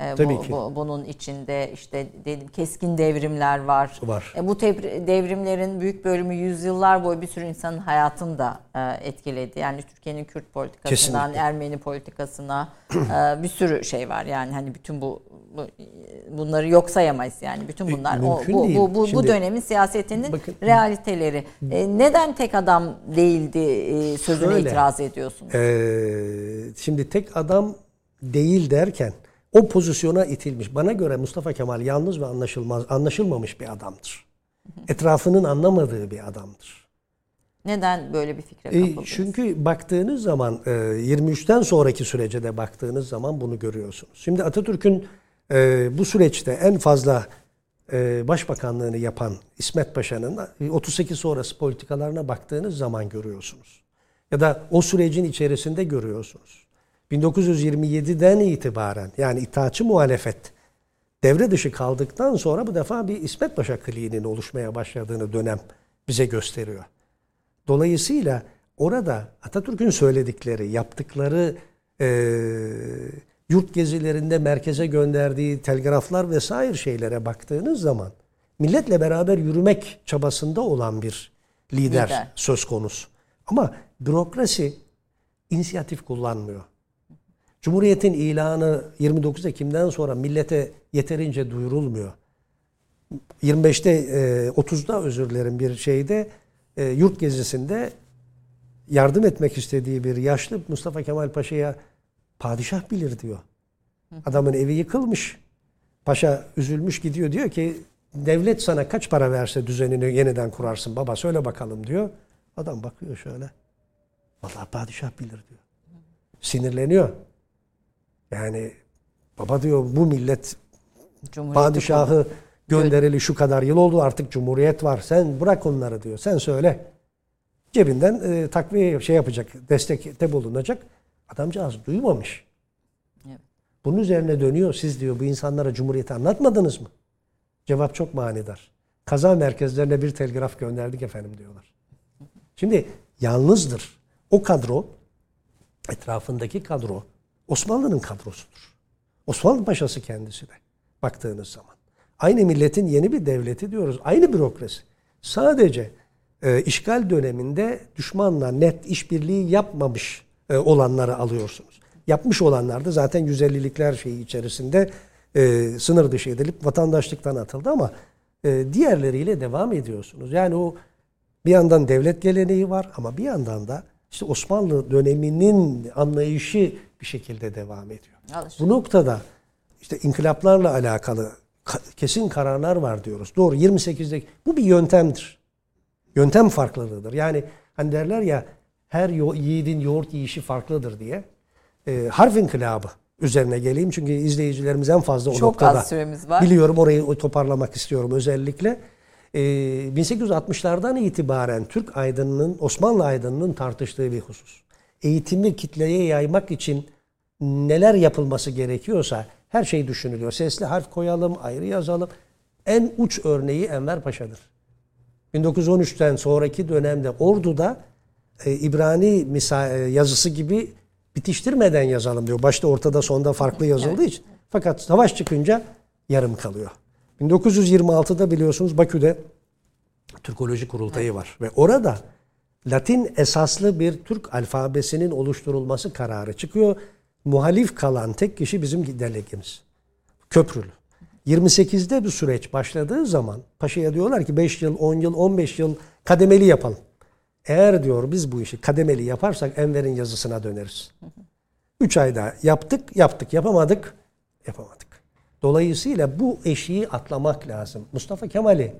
E, Tabii bu, ki. bu- bunun içinde işte dedim keskin devrimler var. Var. E, bu devrimlerin büyük bölümü yüzyıllar boyu bir sürü insanın hayatını da e, etkiledi. Yani Türkiye'nin Kürt politikasından Kesinlikle. Ermeni politikasına e, bir sürü şey var. Yani hani bütün bu, bu bunları yok sayamayız yani bütün bunlar o, mümkün bu, bu, bu, bu Şimdi- dönemin siyasetinin Bakın- realiteleri. E, neden tek adam değildi e, sözüne Şöyle. itiraz ediyorsunuz? Ee, şimdi tek adam değil derken o pozisyona itilmiş. Bana göre Mustafa Kemal yalnız ve anlaşılmaz, anlaşılmamış bir adamdır. Etrafının anlamadığı bir adamdır. Neden böyle bir fikre E, kapıldınız? çünkü baktığınız zaman e, 23'ten sonraki sürece de baktığınız zaman bunu görüyorsunuz. Şimdi Atatürk'ün e, bu süreçte en fazla e, başbakanlığını yapan İsmet Paşa'nın e, 38 sonrası politikalarına baktığınız zaman görüyorsunuz. Ya da o sürecin içerisinde görüyorsunuz. 1927'den itibaren yani itaatçı muhalefet devre dışı kaldıktan sonra bu defa bir İsmet Paşa kliğinin oluşmaya başladığını dönem bize gösteriyor. Dolayısıyla orada Atatürk'ün söyledikleri, yaptıkları e, yurt gezilerinde merkeze gönderdiği telgraflar vesaire şeylere baktığınız zaman milletle beraber yürümek çabasında olan bir lider, Lider. söz konusu. Ama bürokrasi inisiyatif kullanmıyor. Cumhuriyetin ilanı 29 Ekim'den sonra millete yeterince duyurulmuyor. 25'te e, 30'da özür dilerim bir şeyde e, yurt gezisinde yardım etmek istediği bir yaşlı Mustafa Kemal Paşa'ya padişah bilir diyor. Adamın evi yıkılmış. Paşa üzülmüş gidiyor diyor ki devlet sana kaç para verse düzenini yeniden kurarsın baba söyle bakalım diyor. Adam bakıyor şöyle. Vallahi padişah bilir diyor. Sinirleniyor. Yani baba diyor bu millet padişahı göndereli şu kadar yıl oldu artık cumhuriyet var. Sen bırak onları diyor. Sen söyle. Cebinden e, takviye şey yapacak, destekte bulunacak. Adamcağız duymamış. Evet. Bunun üzerine dönüyor. Siz diyor bu insanlara cumhuriyeti anlatmadınız mı? Cevap çok manidar. Kaza merkezlerine bir telgraf gönderdik efendim diyorlar. Şimdi yalnızdır. O kadro, etrafındaki kadro Osmanlı'nın kadrosudur. Osmanlı Paşası kendisi de baktığınız zaman. Aynı milletin yeni bir devleti diyoruz. Aynı bürokrasi. Sadece e, işgal döneminde düşmanla net işbirliği yapmamış e, olanları alıyorsunuz. Yapmış olanlar da zaten 150'likler şeyi içerisinde e, sınır dışı edilip vatandaşlıktan atıldı ama e, diğerleriyle devam ediyorsunuz. Yani o bir yandan devlet geleneği var ama bir yandan da işte Osmanlı döneminin anlayışı bir şekilde devam ediyor. Alışık. Bu noktada işte inkılaplarla alakalı ka- kesin kararlar var diyoruz. Doğru 28'deki bu bir yöntemdir. Yöntem farklılığıdır. Yani hani derler ya her yiğidin yoğurt yiyişi farklıdır diye. Ee, harf inkılabı üzerine geleyim çünkü izleyicilerimiz en fazla o Çok noktada. az süremiz var. Biliyorum orayı toparlamak istiyorum özellikle. Ee, 1860'lardan itibaren Türk aydınının, Osmanlı aydınının tartıştığı bir husus. Eğitimi kitleye yaymak için neler yapılması gerekiyorsa her şey düşünülüyor. Sesli harf koyalım, ayrı yazalım. En uç örneği Enver Paşa'dır. 1913'ten sonraki dönemde Ordu'da e, İbrani e, yazısı gibi bitiştirmeden yazalım diyor. Başta ortada sonda farklı yazıldığı için. Fakat savaş çıkınca yarım kalıyor. 1926'da biliyorsunuz Bakü'de Türkoloji Kurultayı var ve orada Latin esaslı bir Türk alfabesinin oluşturulması kararı çıkıyor. Muhalif kalan tek kişi bizim delegemiz. Köprülü. 28'de bu süreç başladığı zaman paşaya diyorlar ki 5 yıl, 10 yıl, 15 yıl kademeli yapalım. Eğer diyor biz bu işi kademeli yaparsak Enver'in yazısına döneriz. 3 ayda yaptık, yaptık, yapamadık, yapamadık. Dolayısıyla bu eşiği atlamak lazım. Mustafa Kemal'i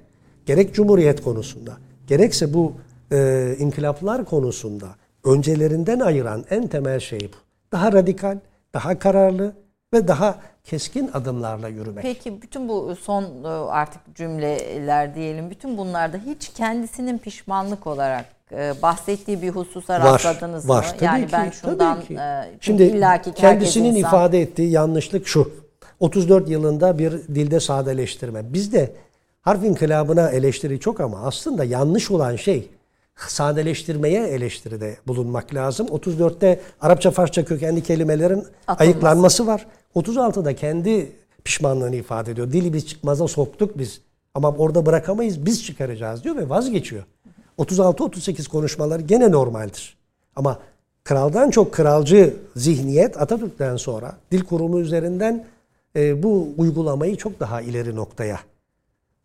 gerek Cumhuriyet konusunda, gerekse bu e, inkılaplar konusunda öncelerinden ayıran en temel şey bu. Daha radikal, daha kararlı ve daha keskin adımlarla yürümek. Peki bütün bu son e, artık cümleler diyelim bütün bunlarda hiç kendisinin pişmanlık olarak e, bahsettiği bir hususa rastladınız var, mı? Tabii yani ki, ben şundan tabii ki. e, Şimdi illaki ki kendisinin insan- ifade ettiği yanlışlık şu. 34 yılında bir dilde sadeleştirme. Bizde harf inkılabına eleştiri çok ama aslında yanlış olan şey sadeleştirmeye eleştiride bulunmak lazım. 34'te Arapça Farsça kökenli kelimelerin Atılması. ayıklanması var. 36'da kendi pişmanlığını ifade ediyor. Dili biz çıkmaza soktuk biz. Ama orada bırakamayız biz çıkaracağız diyor ve vazgeçiyor. 36-38 konuşmaları gene normaldir. Ama kraldan çok kralcı zihniyet Atatürk'ten sonra dil kurumu üzerinden e, bu uygulamayı çok daha ileri noktaya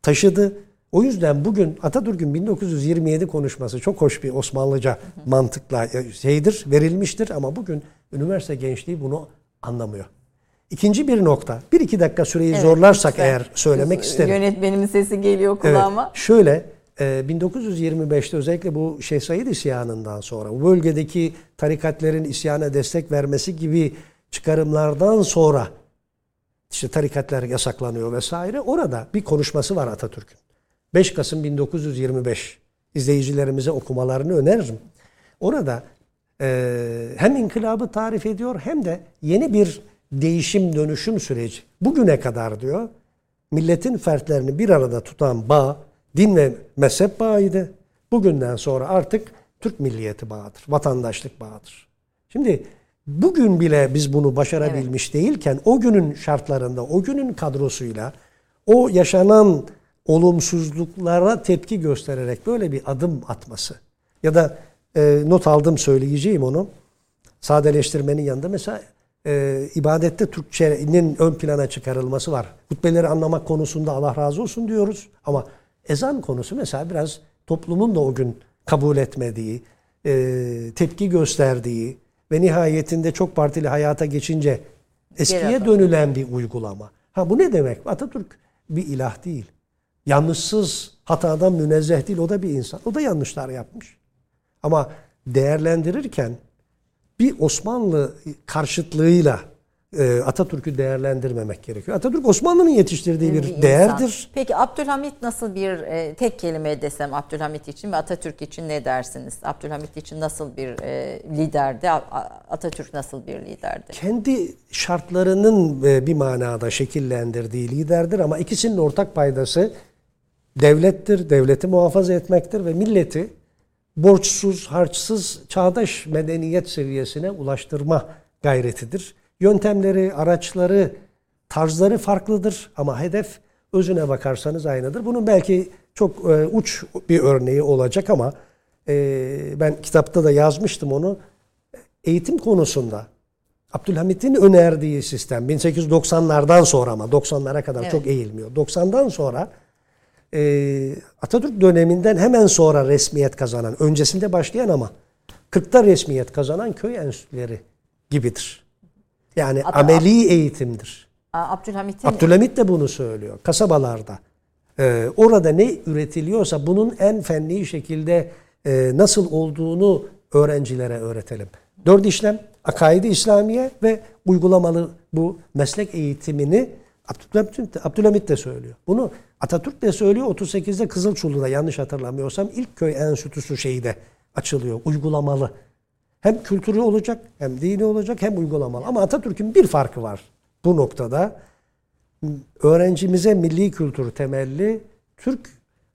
taşıdı. O yüzden bugün Atatürk'ün 1927 konuşması çok hoş bir Osmanlıca mantıkla e, şeydir, verilmiştir ama bugün üniversite gençliği bunu anlamıyor. İkinci bir nokta. Bir iki dakika süreyi evet, zorlarsak lütfen. eğer söylemek isterim. Yönetmenimin sesi geliyor kulağıma. Evet, şöyle 1925'te e, özellikle bu Şeyh Said isyanından sonra bu bölgedeki tarikatlerin isyana destek vermesi gibi çıkarımlardan sonra işte tarikatlar yasaklanıyor vesaire. Orada bir konuşması var Atatürk'ün. 5 Kasım 1925 izleyicilerimize okumalarını öneririm. Orada e, hem inkılabı tarif ediyor hem de yeni bir değişim dönüşüm süreci. Bugüne kadar diyor milletin fertlerini bir arada tutan bağ din ve mezhep bağıydı. Bugünden sonra artık Türk milliyeti bağıdır, vatandaşlık bağıdır. Şimdi bugün bile biz bunu başarabilmiş evet. değilken o günün şartlarında, o günün kadrosuyla o yaşanan olumsuzluklara tepki göstererek böyle bir adım atması ya da e, not aldım söyleyeceğim onu sadeleştirmenin yanında mesela e, ibadette Türkçenin ön plana çıkarılması var. Hutbeleri anlamak konusunda Allah razı olsun diyoruz ama ezan konusu mesela biraz toplumun da o gün kabul etmediği, e, tepki gösterdiği ve nihayetinde çok partili hayata geçince eskiye dönülen bir uygulama. Ha bu ne demek? Atatürk bir ilah değil. Yanlışsız, hatadan münezzeh değil. O da bir insan. O da yanlışlar yapmış. Ama değerlendirirken bir Osmanlı karşıtlığıyla e, Atatürk'ü değerlendirmemek gerekiyor. Atatürk Osmanlı'nın yetiştirdiği bir, bir değerdir. Peki Abdülhamit nasıl bir e, tek kelime desem Abdülhamit için ve Atatürk için ne dersiniz? Abdülhamit için nasıl bir e, liderdi? Atatürk nasıl bir liderdi? Kendi şartlarının e, bir manada şekillendirdiği liderdir ama ikisinin ortak paydası devlettir, devleti muhafaza etmektir ve milleti borçsuz, harçsız, çağdaş medeniyet seviyesine ulaştırma gayretidir. Yöntemleri, araçları, tarzları farklıdır ama hedef özüne bakarsanız aynıdır. Bunun belki çok e, uç bir örneği olacak ama e, ben kitapta da yazmıştım onu. Eğitim konusunda Abdülhamit'in önerdiği sistem 1890'lardan sonra ama 90'lara kadar evet. çok eğilmiyor. 90'dan sonra e, Atatürk döneminden hemen sonra resmiyet kazanan, öncesinde başlayan ama 40'ta resmiyet kazanan köy enstitüleri gibidir. Yani Hatta ameli eğitimdir. Abdülhamit'in Abdülhamit de bunu söylüyor kasabalarda. Ee, orada ne üretiliyorsa bunun en fenli şekilde e, nasıl olduğunu öğrencilere öğretelim. Dört işlem, akaidi İslamiye ve uygulamalı bu meslek eğitimini Abdülhamit, Abdülhamit de söylüyor. Bunu Atatürk de söylüyor. 38'de Kızılçullu'da yanlış hatırlamıyorsam ilk köy enstitüsü şeyi de açılıyor. Uygulamalı. Hem kültürü olacak, hem dini olacak, hem uygulamalı. Ama Atatürk'ün bir farkı var bu noktada. Öğrencimize milli kültür temelli Türk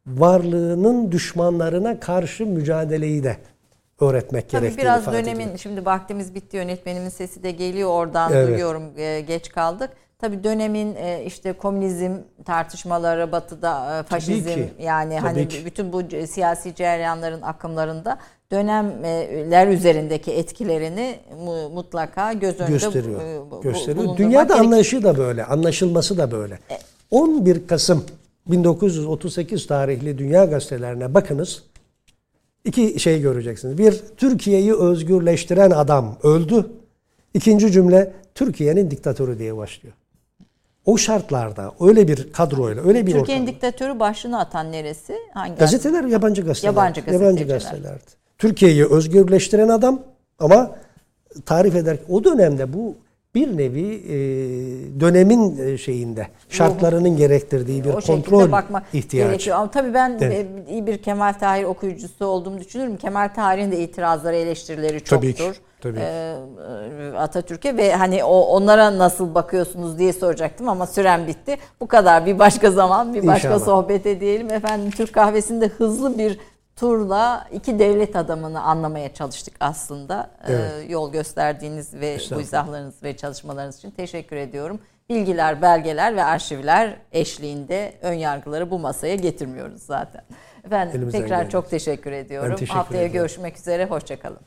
varlığının düşmanlarına karşı mücadeleyi de öğretmek Tabii gerektiğini biraz dönemin, ediyor. şimdi vaktimiz bitti yönetmenimin sesi de geliyor oradan evet. duyuyorum e, geç kaldık. Tabii dönemin e, işte komünizm tartışmaları, batıda e, faşizm yani Tabii hani ki. bütün bu siyasi cereyanların akımlarında dönemler üzerindeki etkilerini mutlaka göz önünde gösteriyor. gösteriyor. Dünyada gerek. anlayışı da böyle, anlaşılması da böyle. 11 Kasım 1938 tarihli dünya gazetelerine bakınız. İki şey göreceksiniz. Bir, Türkiye'yi özgürleştiren adam öldü. İkinci cümle, Türkiye'nin diktatörü diye başlıyor. O şartlarda öyle bir kadroyla, öyle bir Türkiye'nin diktatörü başlığını atan neresi? Hangi gazeteler? Yabancı gazeteler. Yabancı. Yabancı gazetelerdi. Türkiye'yi özgürleştiren adam ama tarif eder o dönemde bu bir nevi e, dönemin e, şeyinde şartlarının gerektirdiği bir o kontrol bakmak ihtiyacı. Gerekiyor. Ama tabii ben evet. E, iyi bir Kemal Tahir okuyucusu olduğumu düşünüyorum. Kemal Tahir'in de itirazları, eleştirileri çoktur. Tabii ki. Tabii. Ee, Atatürk'e ve hani o onlara nasıl bakıyorsunuz diye soracaktım ama süren bitti. Bu kadar. Bir başka zaman bir başka İnşallah. sohbet edelim. Efendim Türk kahvesinde hızlı bir turla iki devlet adamını anlamaya çalıştık aslında. Ee, Evet. yol gösterdiğiniz ve bu izahlarınız ve çalışmalarınız için teşekkür ediyorum. Bilgiler, belgeler ve arşivler eşliğinde ön yargıları bu masaya getirmiyoruz zaten. Efendim Elimizden tekrar geldiğince. çok teşekkür ediyorum. Ben teşekkür Haftaya ederim. görüşmek üzere, hoşçakalın.